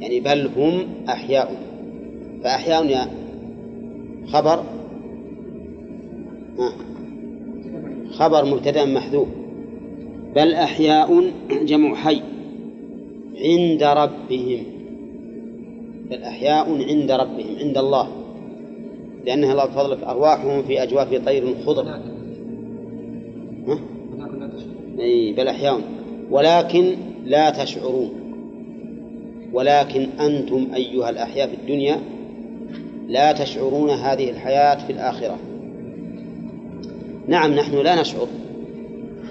يعني بل هم أحياء. فأحياء يا خبر خبر مبتدأ محذوف. بل أحياء جمع حي عند ربهم. بل أحياء عند ربهم عند الله. لأنها الله فضلك أرواحهم في أجواف طير خضر. أي بل أحياء. ولكن لا تشعرون. ولكن أنتم أيها الأحياء في الدنيا لا تشعرون هذه الحياة في الآخرة. نعم نحن لا نشعر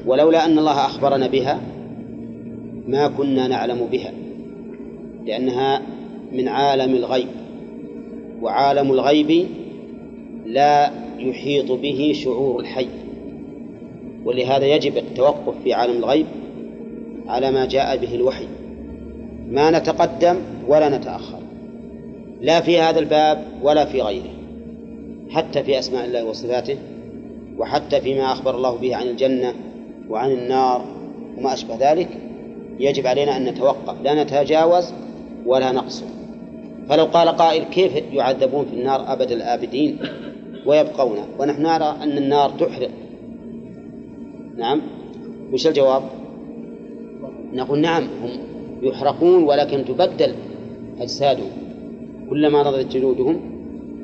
ولولا أن الله أخبرنا بها ما كنا نعلم بها لأنها من عالم الغيب وعالم الغيب لا يحيط به شعور الحي. ولهذا يجب التوقف في عالم الغيب على ما جاء به الوحي. ما نتقدم ولا نتأخر. لا في هذا الباب ولا في غيره حتى في أسماء الله وصفاته وحتى فيما أخبر الله به عن الجنة وعن النار وما أشبه ذلك يجب علينا أن نتوقف لا نتجاوز ولا نقصر. فلو قال قائل كيف يعذبون في النار أبد الآبدين ويبقون؟ ونحن نرى أن النار تحرق. نعم؟ وش الجواب؟ نقول نعم هم يحرقون ولكن تبدل أجسادهم. كلما نضجت جلودهم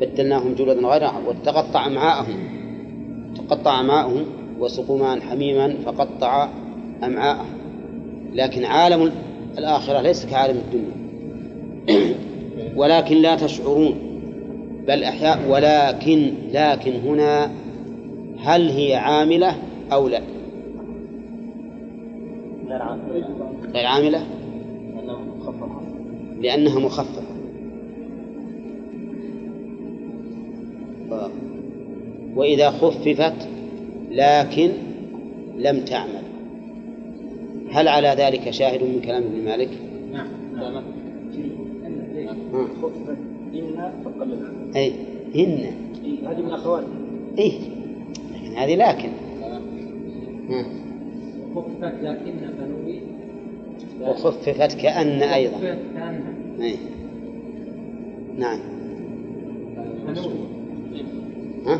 بدلناهم جلودا غيرها وتقطع أمعاءهم. تقطع أمعاءهم وسقوا ماء حميما فقطع أمعاءهم. لكن عالم الآخرة ليس كعالم الدنيا. [CLEARS THROAT] ولكن لا تشعرون. بل أحياء ولكن لكن هنا هل هي عاملة أو لا؟ غير عاملة. لأنها مخففة. وإذا خففت لكن لم تعمل. هل على ذلك شاهد من كلام ابن مالك؟ نعم. خففت أي هن. هذه من أخوات إيه لكن هذه لكن. خففت لكن فنوي. وخففت كأن أيضا. كأن. أي. نعم. فنوي. ها؟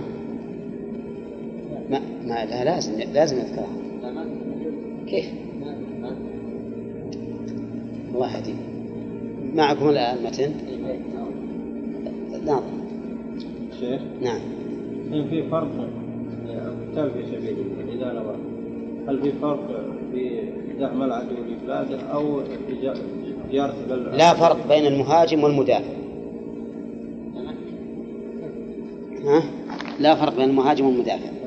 ما لا لازم لازم نذكرها كيف؟ الله يهديك. معكم الآن المتن نعم. شيخ؟ نعم. هل في فرق القتال في سبيل الله إذا هل في فرق في دعم العدو لبلاده أو في زيارة لا فرق بين المهاجم والمدافع. ها؟ لا فرق بين المهاجم والمدافع.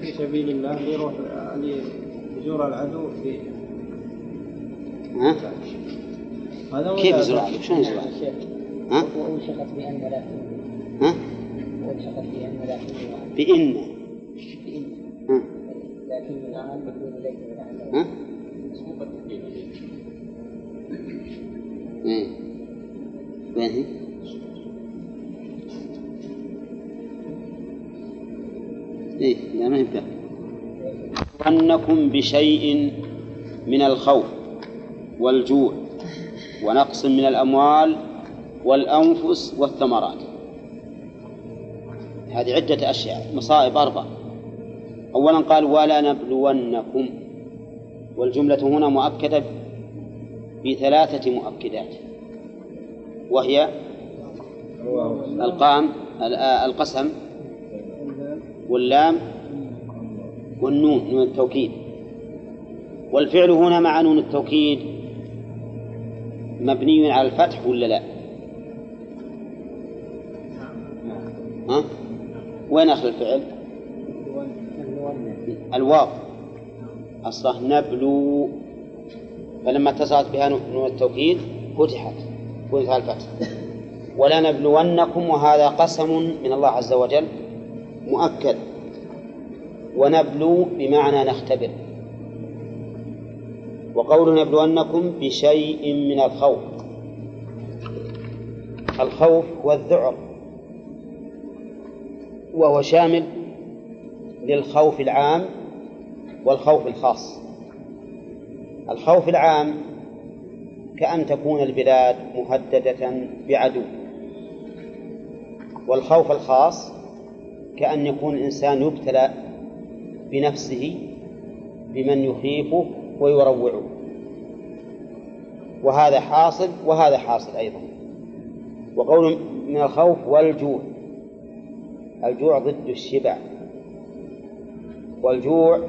في سبيل الله يروح اللي يزور العدو في ها؟ هذا كيف. يزور العدو؟ شلون يزور العدو؟ ها؟ وأوشكت بأن لا ها؟ وأوشكت بأن لا بإن ها؟ لكن العمل تكون ليس من ها؟ بشيء من الخوف والجوع ونقص من الأموال والأنفس والثمرات. هذه عدة أشياء مصائب أربع. أولا قال ولا نبلونكم. والجملة هنا مؤكدة بثلاثة مؤكدات وهي القام القسم واللام والنون نون التوكيد. والفعل هنا مع نون التوكيد مبني على الفتح ولا لا؟ ها؟ وين آخر الفعل؟ الواو أصله نبلو فلما اتصلت بها نون التوكيد فتحت فتح الفتح ولا نبلونكم وهذا قسم من الله عز وجل مؤكد ونبلو بمعنى نختبر وقول نبلونكم بشيء من الخوف. الخوف هو الذعر وهو شامل للخوف العام والخوف الخاص. الخوف العام كأن تكون البلاد مهددة بعدو. والخوف الخاص كأن يكون الإنسان يبتلى بنفسه بمن يخيفه ويروعه وهذا حاصل وهذا حاصل أيضا. وقول من الخوف والجوع. الجوع ضد الشبع. والجوع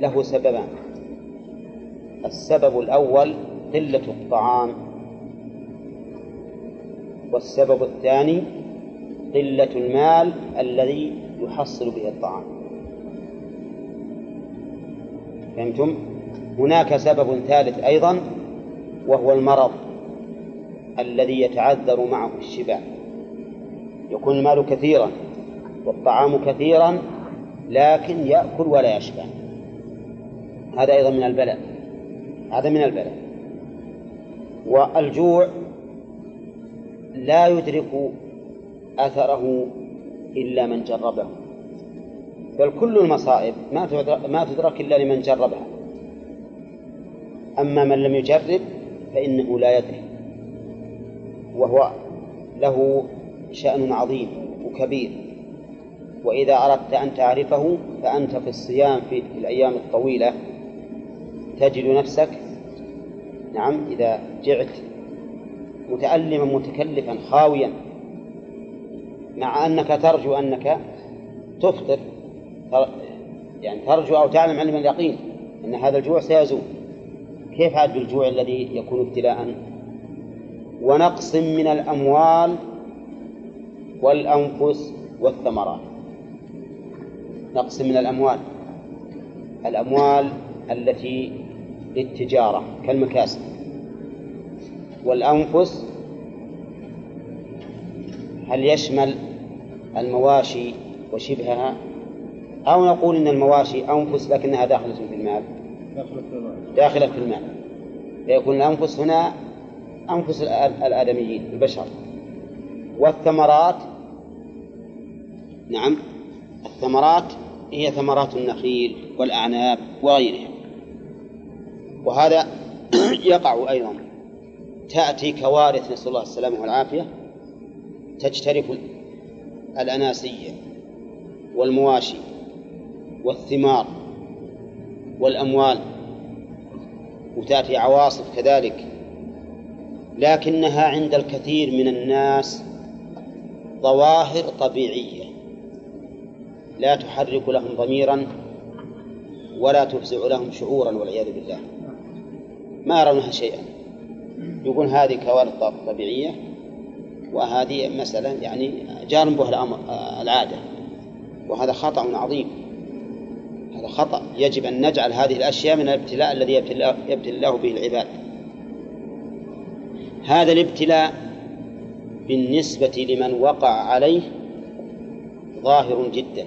له سببان. السبب الأول قلة الطعام. والسبب الثاني قلة المال الذي يحصل به الطعام. فهمتم؟ هناك سبب ثالث أيضا وهو المرض الذي يتعذر معه الشبع. يكون المال كثيرا والطعام كثيرا لكن يأكل ولا يشبع. هذا أيضا من البلاء. هذا من البلاء. والجوع لا يدرك أثره إلا من جربه. بل كل المصائب ما ما تدرك إلا لمن جربها. أما من لم يجرب فإنه لا يدري. وهو له شأن عظيم وكبير. وإذا أردت أن تعرفه فأنت في الصيام في الأيام الطويلة تجد نفسك نعم إذا جعت متألما متكلفا خاويا مع أنك ترجو أنك تفطر يعني ترجو أو تعلم علم اليقين أن هذا الجوع سيزول. كيف عاد بالجوع الذي يكون ابتلاء؟ ونقص من الأموال والأنفس والثمرات. نقص من الأموال. الأموال التي للتجارة كالمكاسب. والأنفس هل يشمل المواشي وشبهها؟ أو نقول إن المواشي أنفس لكنها داخلة في المال داخلة في المال فيكون الأنفس هنا أنفس الآدميين البشر. والثمرات نعم الثمرات هي ثمرات النخيل والأعناب وغيرها. وهذا [CLEARS THROAT] يقع أيضا. تأتي كوارث نسأل الله السلامة والعافية تجترف الأناسية والمواشي. والثمار والأموال وتأتي عواصف كذلك لكنها عند الكثير من الناس ظواهر طبيعية. لا تحرك لهم ضميرا ولا تفزع لهم شعورا والعياذ بالله. ما يرونها شيئا. يقول هذه كوارث طبيعية وهذه مسألة يعني جار بها الأمر العادة. وهذا خطأ عظيم. هذا خطأ. يجب أن نجعل هذه الأشياء من الابتلاء الذي يبتلي الله به العباد. هذا الابتلاء بالنسبة لمن وقع عليه ظاهر جدا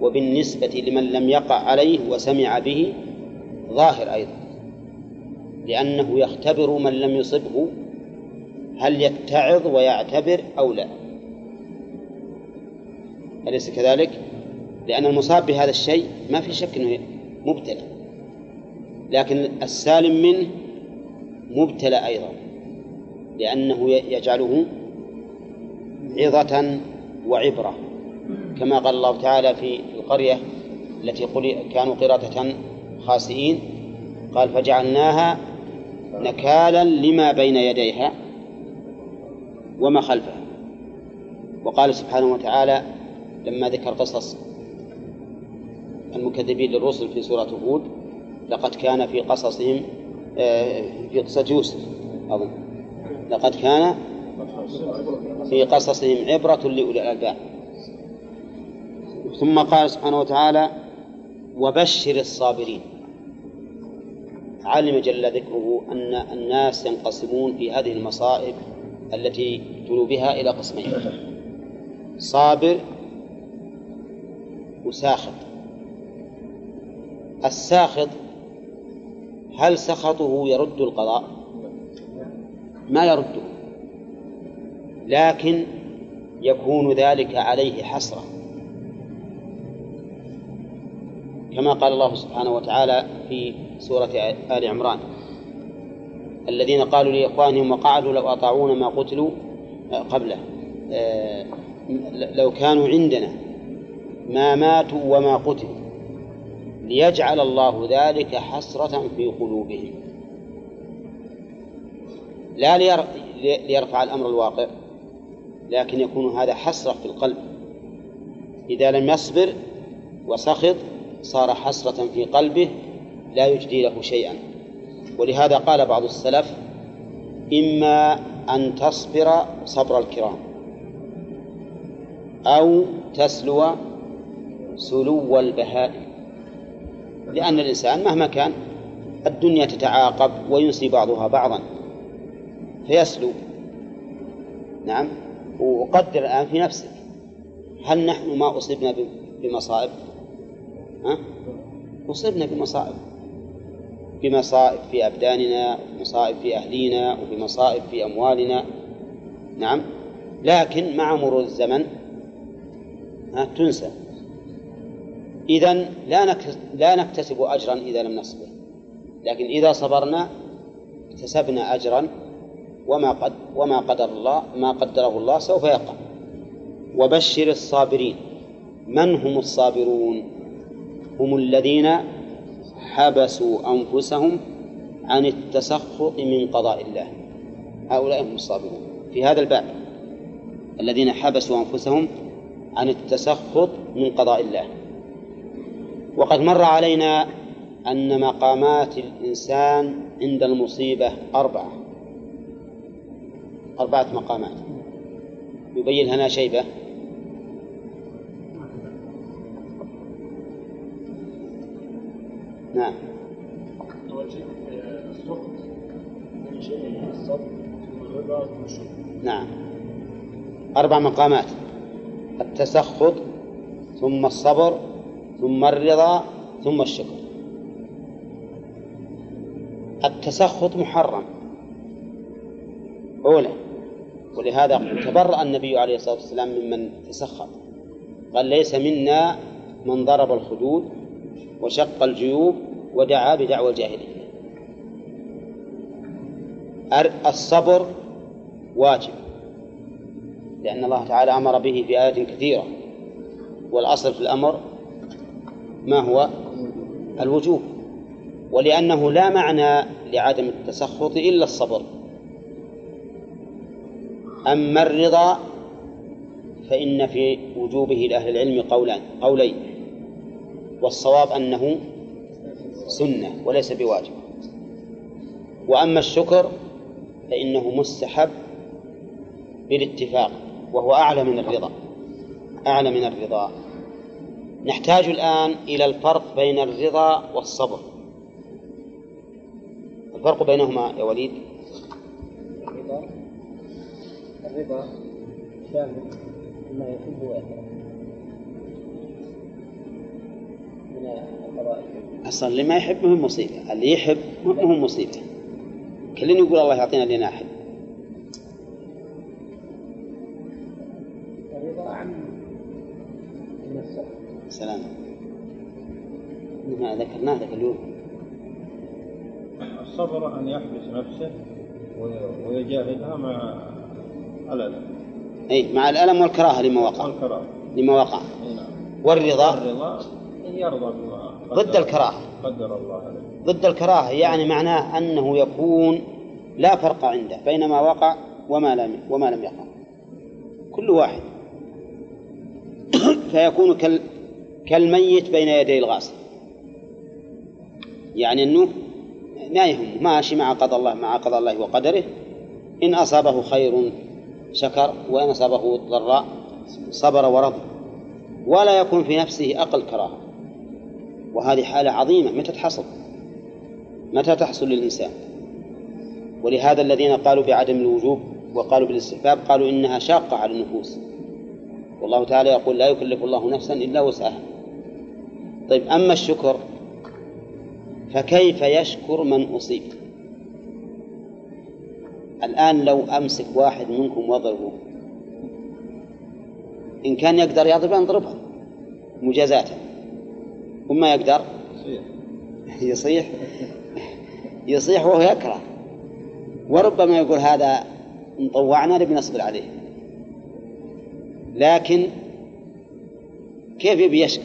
وبالنسبة لمن لم يقع عليه وسمع به ظاهر أيضا لأنه يختبر من لم يصبه هل يتعظ ويعتبر أو لا. أليس كذلك؟ لأن المصاب بهذا الشيء ما في شك أنه مبتلى. لكن السالم منه مبتلى أيضا لأنه يجعله عظة وعبرة. كما قال الله تعالى في القرية التي كانوا قردة خاسئين قال فجعلناها نكالا لما بين يديها وما خلفها. وقال سبحانه وتعالى لما ذكر قصص المكذبين للرسل في سورة هود لقد كان في قصصهم آه، في قصة يوسف أظن. لقد كان في قصصهم عبرة لأولي الألباب. ثم قال سبحانه وتعالى وبشر الصابرين. علم جل ذكره أن الناس ينقسمون في هذه المصائب التي ابتلوا بها إلى قسمين صابر وساخط. الساخط هل سخطه يرد القضاء؟ ما يرده. لكن يكون ذلك عليه حسرة كما قال الله سبحانه وتعالى في سورة آل عمران الذين قالوا لإخوانهم وقعدوا لو أطاعونا ما قتلوا آه، قبله آه، لو كانوا عندنا ما ماتوا وما قتلوا. ليجعل الله ذلك حسرة في قلوبهم. لا ليرفع الأمر الواقع لكن يكون هذا حسرة في القلب. إذا لم يصبر وسخط صار حسرة في قلبه لا يجدي له شيئا. ولهذا قال بعض السلف إما أن تصبر صبر الكرام أو تسلو سلو البهائم. لأن الإنسان مهما كان الدنيا تتعاقب وينسي بعضها بعضا. فيسلو. نعم. وقدر الآن في نفسك. هل نحن ما أصبنا بمصائب؟ ها؟ أصبنا بمصائب. بمصائب في أبداننا ومصائب في أهلينا وبمصائب في أموالنا. نعم. لكن مع مرور الزمن تنسى. إذا لا لا نكتسب أجرا إذا لم نصبر. لكن إذا صبرنا اكتسبنا أجرا وما قد وما قدر الله ما قدره الله سوف يقع. وبشر الصابرين. من هم الصابرون؟ هم الذين حبسوا أنفسهم عن التسخط من قضاء الله. هؤلاء هم الصابرون. في هذا الباب الذين حبسوا أنفسهم عن التسخط من قضاء الله. وقد مر علينا أن مقامات الإنسان عند المصيبة أربعة. أربعة مقامات. يبين لنا شيبة. نعم. نعم. أربع مقامات. التسخط ثم الصبر ثم الرضا ثم الشكر. التسخط محرم. أولا ولهذا تبرأ النبي عليه الصلاة والسلام ممن تسخط. قال ليس منا من ضرب الخدود وشق الجيوب ودعا بدعوى الجاهلية. الصبر واجب لأن الله تعالى أمر به في آيات كثيرة. والأصل في الأمر ما هو الوجوب ولأنه لا معنى لعدم التسخط إلا الصبر. أما الرضا فإن في وجوبه لأهل العلم قولان قولين والصواب أنه سنة وليس بواجب. وأما الشكر فإنه مستحب بالاتفاق وهو أعلى من الرضا أعلى من الرضا. نحتاج الآن إلى الفرق بين الرضا والصبر. الفرق بينهما يا وليد. الرضا الرضا شامل ما يحب ويكره أصلا اللي ما يحب مهم مصيبة. اللي يحب مهم مصيبة. كلنا يقول الله يعطينا اللي نحب. الرضا عن سلام. ما ذكرناه ذاك اليوم. الصبر أن يحبس نفسه وي- ويجاهدها مع الألم. أي مع الألم والكراهة لما وقع. والكراهة. لما وقع. نعم. والرضا. الرضا أن يرضى بما ضد الكراهة. قدر الله عليه. ضد الكراهة يعني معناه أنه يكون لا فرق عنده بين ما وقع وما لم وما لم يقع. كل واحد. [COUGHS] فيكون كال كالميت بين يدي الغاسل يعني أنه ما يهم ماشي مع قضاء الله مع قضاء الله وقدره. إن أصابه خير شكر وإن أصابه ضراء صبر ورضي. ولا يكون في نفسه أقل كراهة. وهذه حالة عظيمة. متى تحصل؟ متى تحصل للإنسان؟ ولهذا الذين قالوا بعدم الوجوب وقالوا بالاستحباب قالوا إنها شاقة على النفوس. والله تعالى يقول لا يكلف الله نفسا إلا وسعها. طيب أما الشكر فكيف يشكر من أصيب؟ الآن لو أمسك واحد منكم واضربه إن كان يقدر يضرب أنضربه مجازاة. وما يقدر يصيح. يصيح. وهو يكره. وربما يقول هذا إن طوعنا نبي نصبر عليه. لكن كيف يبي يشكر؟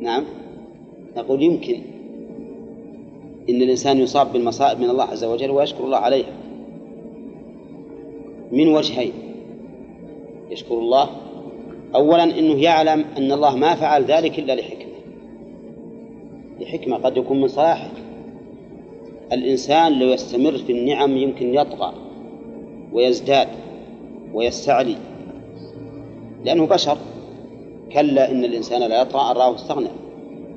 نعم. نقول يمكن إن الإنسان يصاب بالمصائب من الله عز وجل ويشكر الله عليها. من وجهين. يشكر الله أولا أنه يعلم أن الله ما فعل ذلك إلا لحكمة. لحكمة قد يكون من صلاحه الإنسان لو يستمر في النعم يمكن يطغى ويزداد ويستعلي. لأنه بشر. كلا إن الإنسان لا يطغى أن رآه استغنى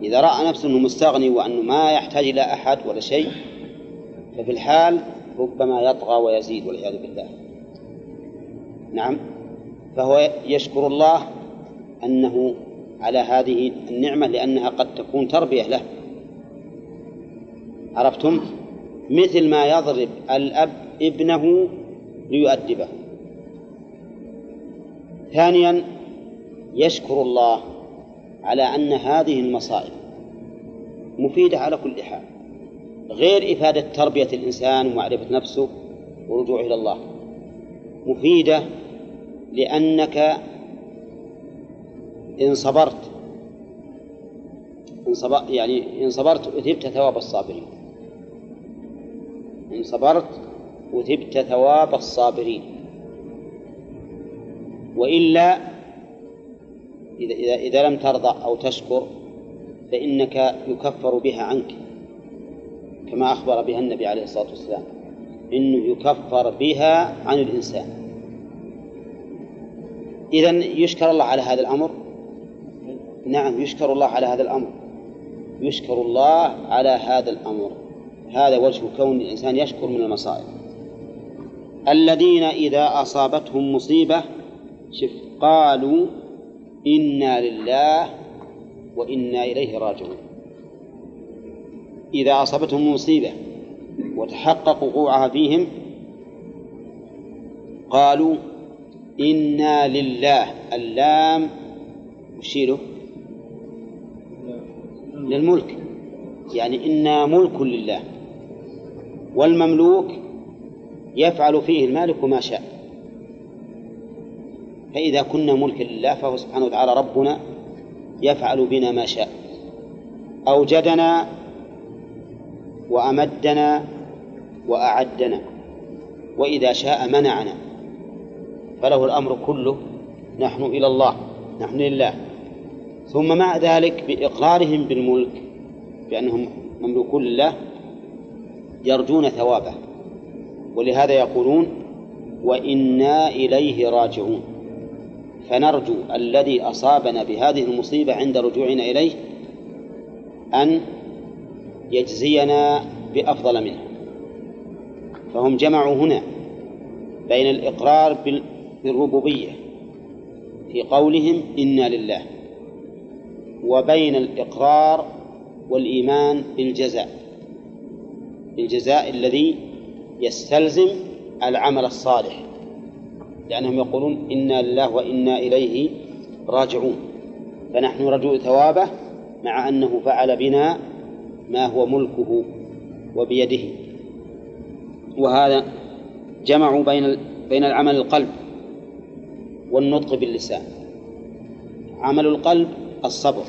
إذا رأى نفسه أنه مستغني وأنه ما يحتاج إلى أحد ولا شيء ففي الحال ربما يطغى ويزيد والعياذ بالله. نعم. فهو يشكر الله أنه على هذه النعمة لأنها قد تكون تربية له. عرفتم؟ مثل ما يضرب الأب ابنه ليؤدبه. ثانيا يشكر الله على أن هذه المصائب مفيدة على كل حال غير إفادة تربية الإنسان ومعرفة نفسه ورجوعه إلى الله. مفيدة لأنك إن صبرت إن صبر يعني إن صبرت أثبت ثواب الصابرين. إن صبرت أثبت ثواب الصابرين. وإلا إذا إذا إذا لم ترضى أو تشكر فإنك يكفر بها عنك كما أخبر بها النبي عليه الصلاة والسلام. إنه يكفر بها عن الإنسان. إذا يشكر الله على هذا الأمر؟ نعم يشكر الله على هذا الأمر. يشكر الله على هذا الأمر. هذا وجه كون الإنسان يشكر من المصائب. الذين إذا أصابتهم مصيبة شف قالوا إنا لله وإنا إليه راجعون. إذا أصابتهم مصيبة وتحقق وقوعها فيهم قالوا إنا لله اللام وشيله للملك. يعني إنا ملك لله والمملوك يفعل فيه المالك ما شاء. فإذا كنا ملكا لله فهو سبحانه وتعالى ربنا يفعل بنا ما شاء. أوجدنا وأمدنا وأعدنا. وإذا شاء منعنا. فله الأمر كله. نحن إلى الله. نحن لله. ثم مع ذلك بإقرارهم بالملك بأنهم مملوكون لله يرجون ثوابه. ولهذا يقولون وإنا إليه راجعون. فنرجو الذي أصابنا بهذه المصيبة عند رجوعنا إليه أن يجزينا بأفضل منها فهم جمعوا هنا بين الإقرار بالربوبية في قولهم إنا لله وبين الإقرار والإيمان بالجزاء الجزاء الذي يستلزم العمل الصالح. لأنهم يقولون إنا لله وإنا إليه راجعون. فنحن نرجو ثوابه مع أنه فعل بنا ما هو ملكه وبيده. وهذا جمعوا بين بين العمل القلب والنطق باللسان. عمل القلب الصبر.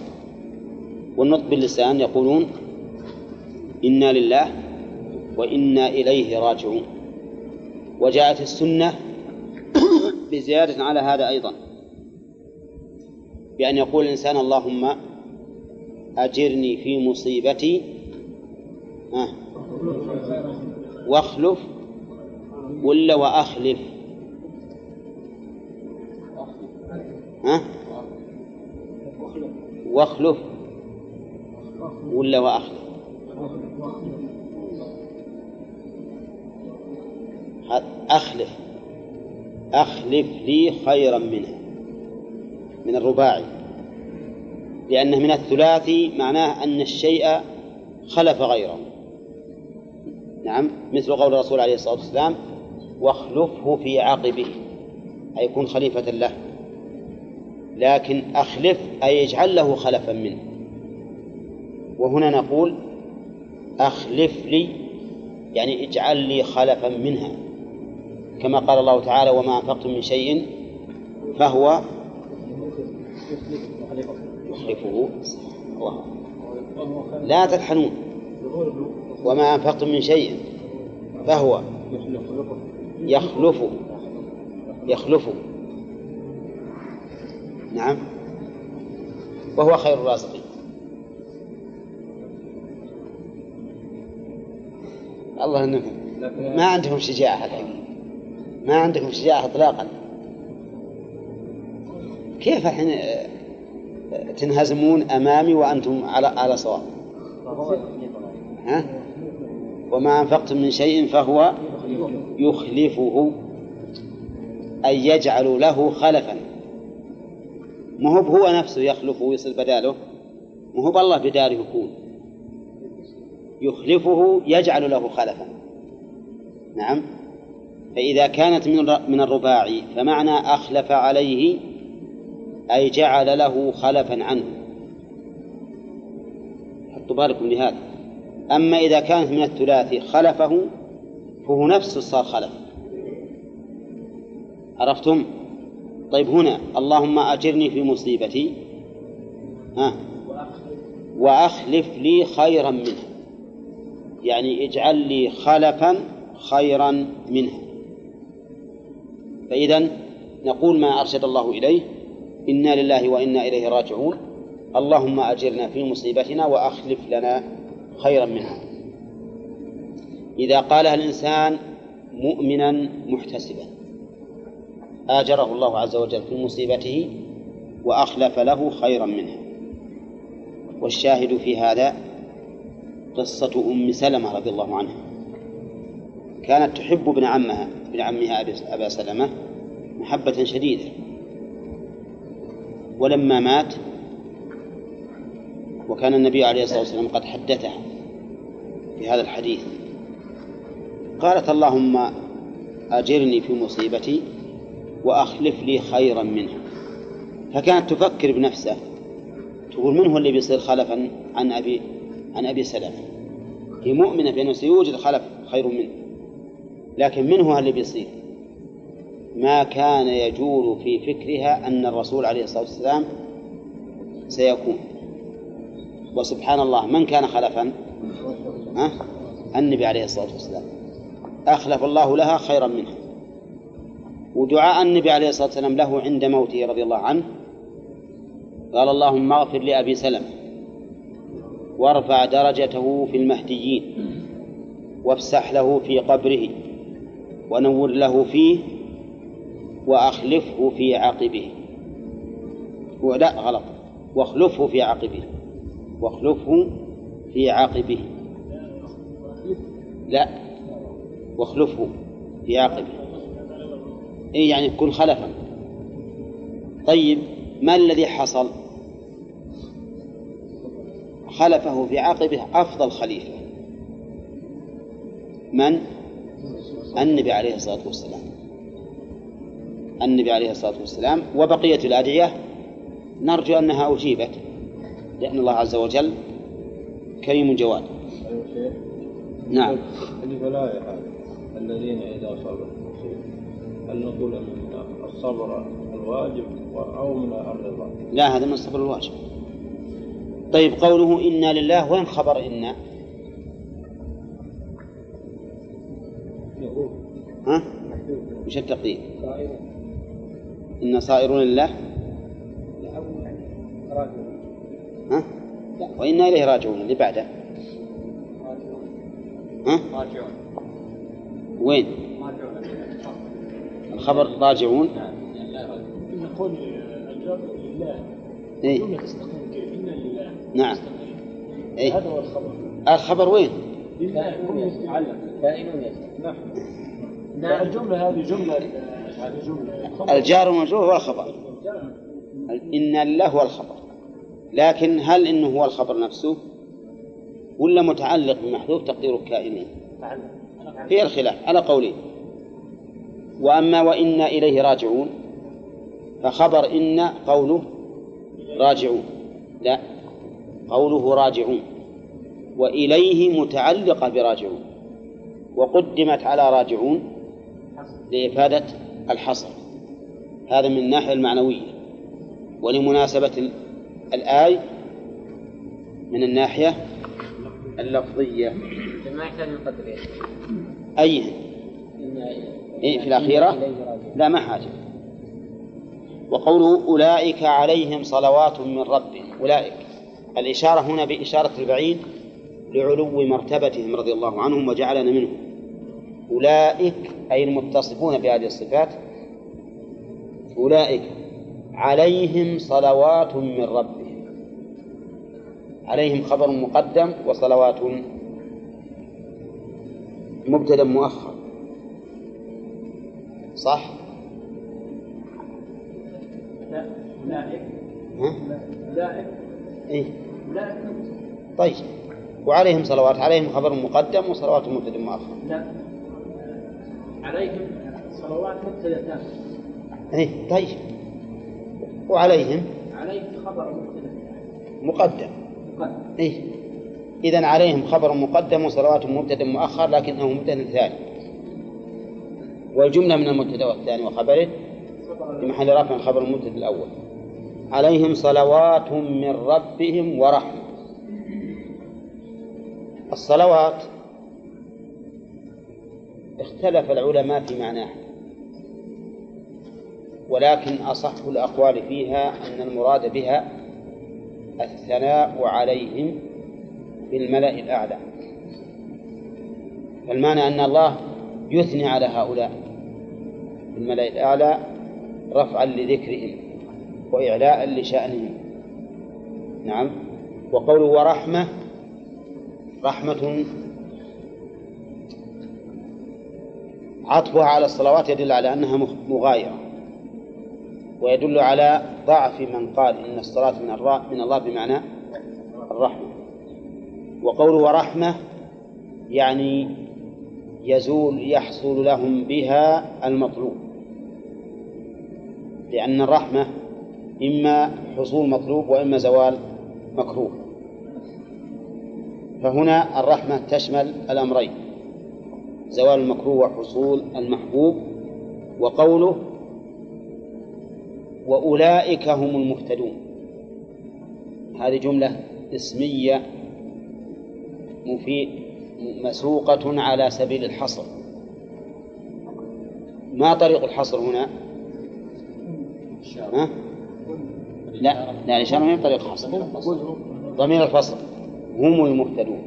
والنطق باللسان يقولون إنا لله وإنا إليه راجعون. وجاءت السنة بزيادة على هذا أيضا. بأن يقول الإنسان اللهم أجرني في مصيبتي واخلف ولا وأخلف؟ ها واخلف ولا وأخلف؟ أخلف. أخلف لي خيرا منها من الرباعي. لأنه من الثلاثي معناه أن الشيء خلف غيره. نعم مثل قول الرسول عليه الصلاة والسلام واخلفه في عقبه. أي يكون خليفة له. لكن أخلف أي اجعل له خلفا منه. وهنا نقول أخلف لي يعني اجعل لي خلفا منها. كما قال الله تعالى وما أنفقتم من شيء فهو يخلفه الله. لا تطحنون وما أنفقتم من شيء فهو يخلفه يخلفه نعم. وهو خير الرازقين. الله انكم ما عندهم شجاعة الحين. ما عندكم شجاعة إطلاقا. كيف الحين تنهزمون أمامي وأنتم على على صواب؟ ها؟ وما أنفقتم من شيء فهو يخلفه أي يجعل له خلفا. ما هو هو نفسه يخلف ويصل بداله؟ ما هو بالله بداله يكون. يخلفه يجعل له خلفا. نعم. فإذا كانت من من الرباعي فمعنى أخلف عليه أي جعل له خلفا عنه. حطوا بالكم لهذا. أما إذا كانت من الثلاثي خلفه فهو نفسه صار خلف. عرفتم؟ طيب هنا اللهم أجرني في مصيبتي. ها؟ وأخلف لي خيرا منها يعني اجعل لي خلفا خيرا منها فإذا نقول ما أرشد الله إليه إنا لله وإنا إليه راجعون. اللهم أجرنا في مصيبتنا وأخلف لنا خيرا منها. إذا قالها الإنسان مؤمنا محتسبا آجره الله عز وجل في مصيبته وأخلف له خيرا منها. والشاهد في هذا قصة أم سلمة رضي الله عنها. كانت تحب ابن عمها ابن عمها أبا سلمة محبة شديدة. ولما مات وكان النبي عليه الصلاة والسلام قد حدثها في هذا الحديث. قالت اللهم أجرني في مصيبتي وأخلف لي خيرا منها. فكانت تفكر بنفسها تقول من هو اللي بيصير خلفا عن أبي عن أبي سلمة؟ هي مؤمنة بأنه سيوجد خلف خير منه. لكن من هو اللي بيصير. ما كان يجول في فكرها أن الرسول عليه الصلاة والسلام سيكون. وسبحان الله من كان خلفا؟ ها؟ النبي عليه الصلاة والسلام. أخلف الله لها خيرا منها. ودعاء النبي عليه الصلاة والسلام له عند موته رضي الله عنه. قال اللهم اغفر لأبي سلمة وارفع درجته في المهديين وافسح له في قبره ونور له فيه وأخلفه في عقبه. لا غلط. واخلفه في عقبه. واخلفه في عقبه. لا. واخلفه في عقبه. إيه يعني كن خلفا. طيب ما الذي حصل؟ خلفه في عقبه أفضل خليفة. من؟ النبي عليه الصلاة والسلام. النبي عليه الصلاة والسلام وبقية الأدعية. نرجو أنها أجيبت لأن الله عز وجل كريم جواد. نعم. البلايا هذه الذين إذا صبروا. هل نقول من الصبر الواجب أو من الرضا؟ لا هذا من الصبر الواجب. طيب قوله إنا لله وين خبر إنا؟ ها؟ وش التقدير؟ إن صائرون لله ها؟ وإنا إليه راجعون اللي بعده ها؟ راجعون وين؟ الخبر راجعون نقول الجر لله إيه؟ نعم إيه؟ هذا هو الخبر الخبر وين؟ لله يتعلق كائن يسأل نعم الجملة هذه جملة هذه جملة. الجار والمجرور هو الخبر. إن الله هو الخبر. لكن هل إنه هو الخبر نفسه؟ ولا متعلق بمحذوف تقدير كائنين في الخلاف على قولين وأما وإنا إليه راجعون فخبر إن قوله راجعون. لا قوله راجعون. وإليه متعلقة براجعون. وقدمت على راجعون. لإفادة الحصر. هذا من الناحية المعنوية. ولمناسبة ال- الآية من الناحية اللفظية. ما يحتاج من قدر أي. إيه في الأخيرة. لا ما حاجة. وقوله أولئك عليهم صلوات من ربهم. أولئك. الإشارة هنا بإشارة البعيد لعلو مرتبتهم رضي الله عنهم وجعلنا منهم. أولئك أي المتصفون بهذه الصفات أولئك عليهم صلوات من ربهم. عليهم خبر مقدم وصلوات مبتدأ مؤخر. صح؟ أولئك؟ أولئك إيه؟ أولئك طيب. وعليهم صلوات عليهم خبر مقدم وصلوات مبتدأ مؤخر. لا عليهم صلوات مبتدأ إيه طيب. وعليهم عليهم خبر مبتدأ. مقدم. مقدم. إيه. إذا عليهم خبر مقدم وصلوات مبتدأ مؤخر لكنه مبتدأ ثاني. والجملة من المبتدأ والثاني وخبره في محل رفع خبر المبتدأ الأول. عليهم صلوات من ربهم ورحمة. الصلوات اختلف العلماء في معناها ولكن أصح الأقوال فيها أن المراد بها الثناء عليهم في الملأ الأعلى. فالمعنى أن الله يثني على هؤلاء في الملأ الأعلى رفعا لذكرهم وإعلاء لشأنهم. نعم. وقوله ورحمة رحمة عطفها على الصلوات يدل على أنها مغايرة ويدل على ضعف من قال إن الصلاة من من الله بمعنى الرحمة. وقوله ورحمة يعني يزول يحصل لهم بها المطلوب لأن الرحمة إما حصول مطلوب وإما زوال مكروه. فهنا الرحمة تشمل الأمرين. زوال المكروه وحصول المحبوب وقوله وأولئك هم المهتدون. هذه جملة اسمية مفيد مسوقة على سبيل الحصر. ما طريق الحصر هنا؟ ها؟ لا لا الإشارة ما طريق الحصر. ضمير الفصل. هم المهتدون.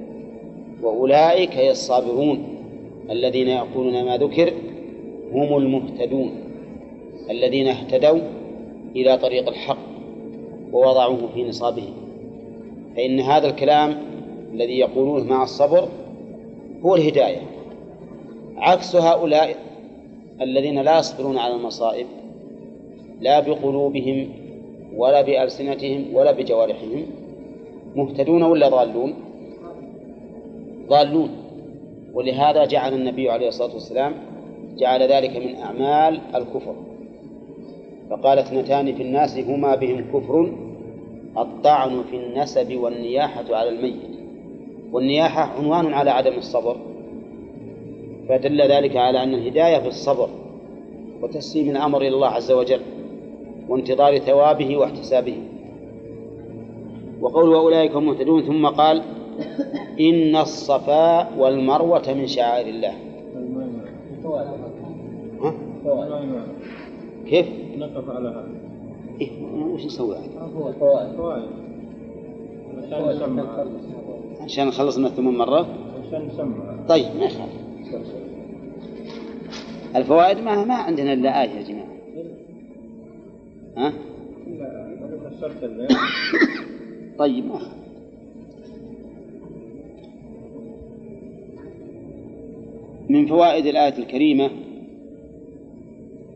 وأولئك هي الصابرون الذين يقولون ما ذكر هم المهتدون الذين اهتدوا إلى طريق الحق ووضعوه في نصابهم. فإن هذا الكلام الذي يقولونه مع الصبر هو الهداية. عكس هؤلاء الذين لا يصبرون على المصائب لا بقلوبهم ولا بألسنتهم ولا بجوارحهم مهتدون ولا ضالون؟ ضالون. ولهذا جعل النبي عليه الصلاة والسلام جعل ذلك من أعمال الكفر. فقال اثنتان في الناس هما بهم كفر الطعن في النسب والنياحة على الميت. والنياحة عنوان على عدم الصبر فدل ذلك على أن الهداية في الصبر وتسليم الأمر إلى الله عز وجل وانتظار ثوابه واحتسابه. وقول أولئك هم مهتدون ثم قال إن الصفا والمروة من شعائر الله ها؟ كيف؟ نقف على هذا إيه وش نسوي فوائد عشان نسمع عشان نخلص من الثمن مرة عشان نسمع طيب ما يخالف الفوائد ما ما عندنا إلا آية يا جماعة ها؟ طيب ما يخالف. من فوائد الآية الكريمة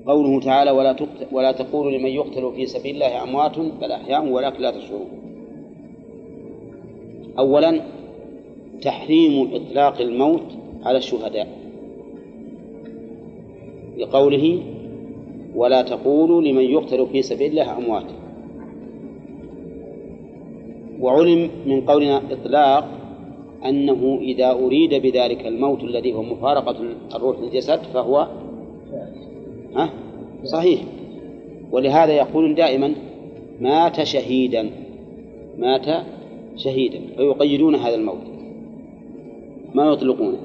قوله تعالى ولا ولا تقولوا لمن يقتل في سبيل الله أموات بل أحياء ولكن لا تشعرون. أولا تحريم إطلاق الموت على الشهداء. لقوله ولا تقولوا لمن يقتل في سبيل الله أموات وعلم من قولنا إطلاق أنه إذا أريد بذلك الموت الذي هو مفارقة الروح للجسد فهو ها؟ صحيح. ولهذا يقول دائما مات شهيدا. مات شهيدا. فيقيدون هذا الموت. ما يطلقونه؟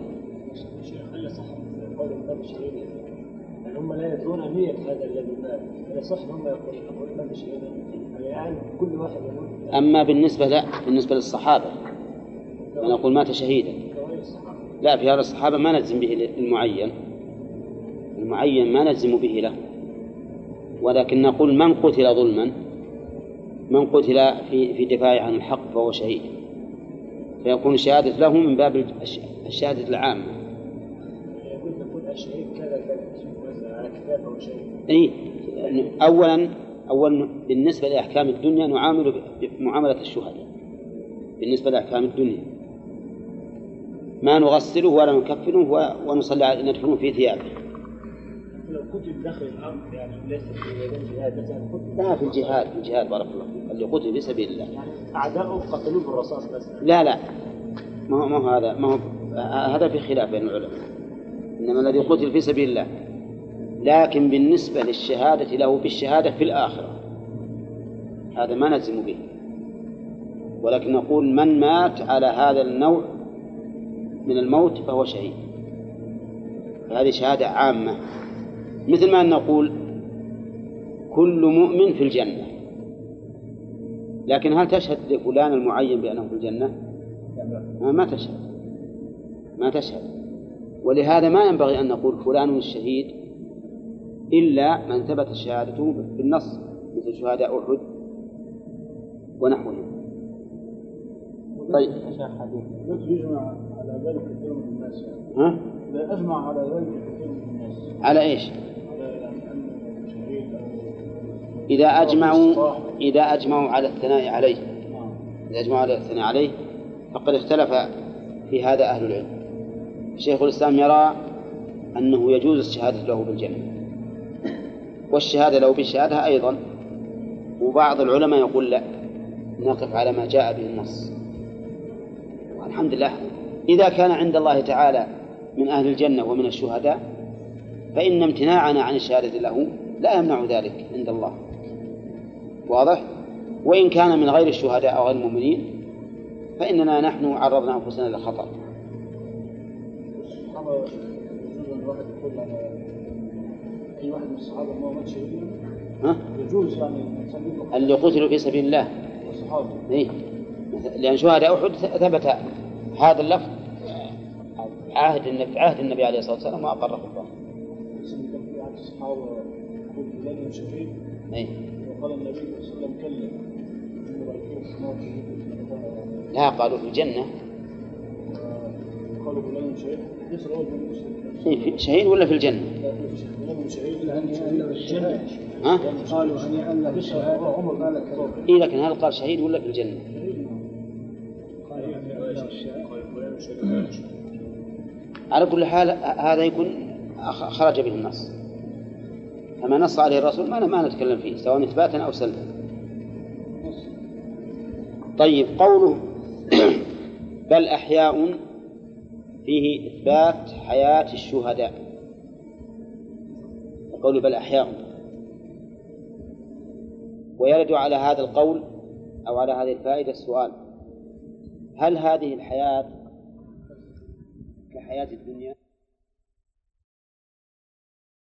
يعني هم لا يدرون نية هذا الذي مات. هل صح هم يقولون يقول مات شهيدا؟ يعني كل واحد يقول أما بالنسبة لا بالنسبة للصحابة. فنقول مات شهيدا. لا في هذا الصحابة ما نجزم به المعين. المعين ما نجزم به له. ولكن نقول من قتل ظلما من قتل في في دفاعه عن الحق فهو شهيد. فيكون الشهادة له من باب الش- الشهادة العامة. أي أولا أولا بالنسبة لأحكام الدنيا نعامل بمعاملة الشهداء. بالنسبة لأحكام الدنيا. ما نغسله ولا نكفنه ونصلي ندفنه في ثيابه. لو قتل داخل الأرض يعني ليس في قتل لا في الجهاد في الجهاد بارك الله فيك. اللي قتل في سبيل الله. يعني اعداؤه قتلوه بالرصاص بس. لا لا. ما هو ما هو هذا ما هو هذا في خلاف بين العلماء. إنما الذي قتل في سبيل الله. لكن بالنسبة للشهادة له بالشهادة في الآخرة. هذا ما نلزم به. ولكن نقول من مات على هذا النوع من الموت فهو شهيد. هذه شهادة عامة. مثل ما نقول كل مؤمن في الجنة. لكن هل تشهد لفلان المعين بأنه في الجنة؟ ما تشهد. ما تشهد. ولهذا ما ينبغي أن نقول فلان الشهيد إلا من ثبت شهادته بالنص مثل شهداء أحد ونحوهم طيب. ذلك كثير من الناس ها؟ لا أجمع على ذلك كثير من الناس على إيش؟ إذا أجمعوا إذا أجمعوا على الثناء عليه. إذا أجمعوا على الثناء عليه فقد اختلف في هذا أهل العلم. شيخ الإسلام يرى أنه يجوز الشهادة له بالجنة. والشهادة له بالشهادة أيضا وبعض العلماء يقول لا نقف على ما جاء به النص. والحمد لله إذا كان عند الله تعالى من أهل الجنة ومن الشهداء فإن امتناعنا عن الشهادة له لا يمنع ذلك عند الله واضح؟ وإن كان من غير الشهداء أو غير المؤمنين فإننا نحن عرضنا أنفسنا للخطر الواحد يقول اي واحد من الصحابه ما مات ها؟ يجوز يعني اللي قتلوا في سبيل الله الصحابه إيه؟ لأن شهداء أحد ثبت هذا اللفظ عهد النبي عهد النبي عليه الصلاة والسلام وأقره الله إيه؟ وقال النبي صلى الله عليه وسلم كلا لا قالوا في الجنة قالوا فلان شهيد في- شهيد ولا في الجنة ها؟ قالوا هنيئا له بالشهاده عمر قال إيه لكن هل قال شهيد ولا في الجنة؟ على كل حال هذا يكون خرج به النص. فما نص عليه الرسول ما ما نتكلم فيه سواء إثباتا أو سلبا. طيب قوله [COUGHS] بل أحياء فيه إثبات حياة الشهداء. قوله بل أحياء. ويرد على هذا القول أو على هذه الفائدة السؤال هل هذه الحياة كحياة الدنيا.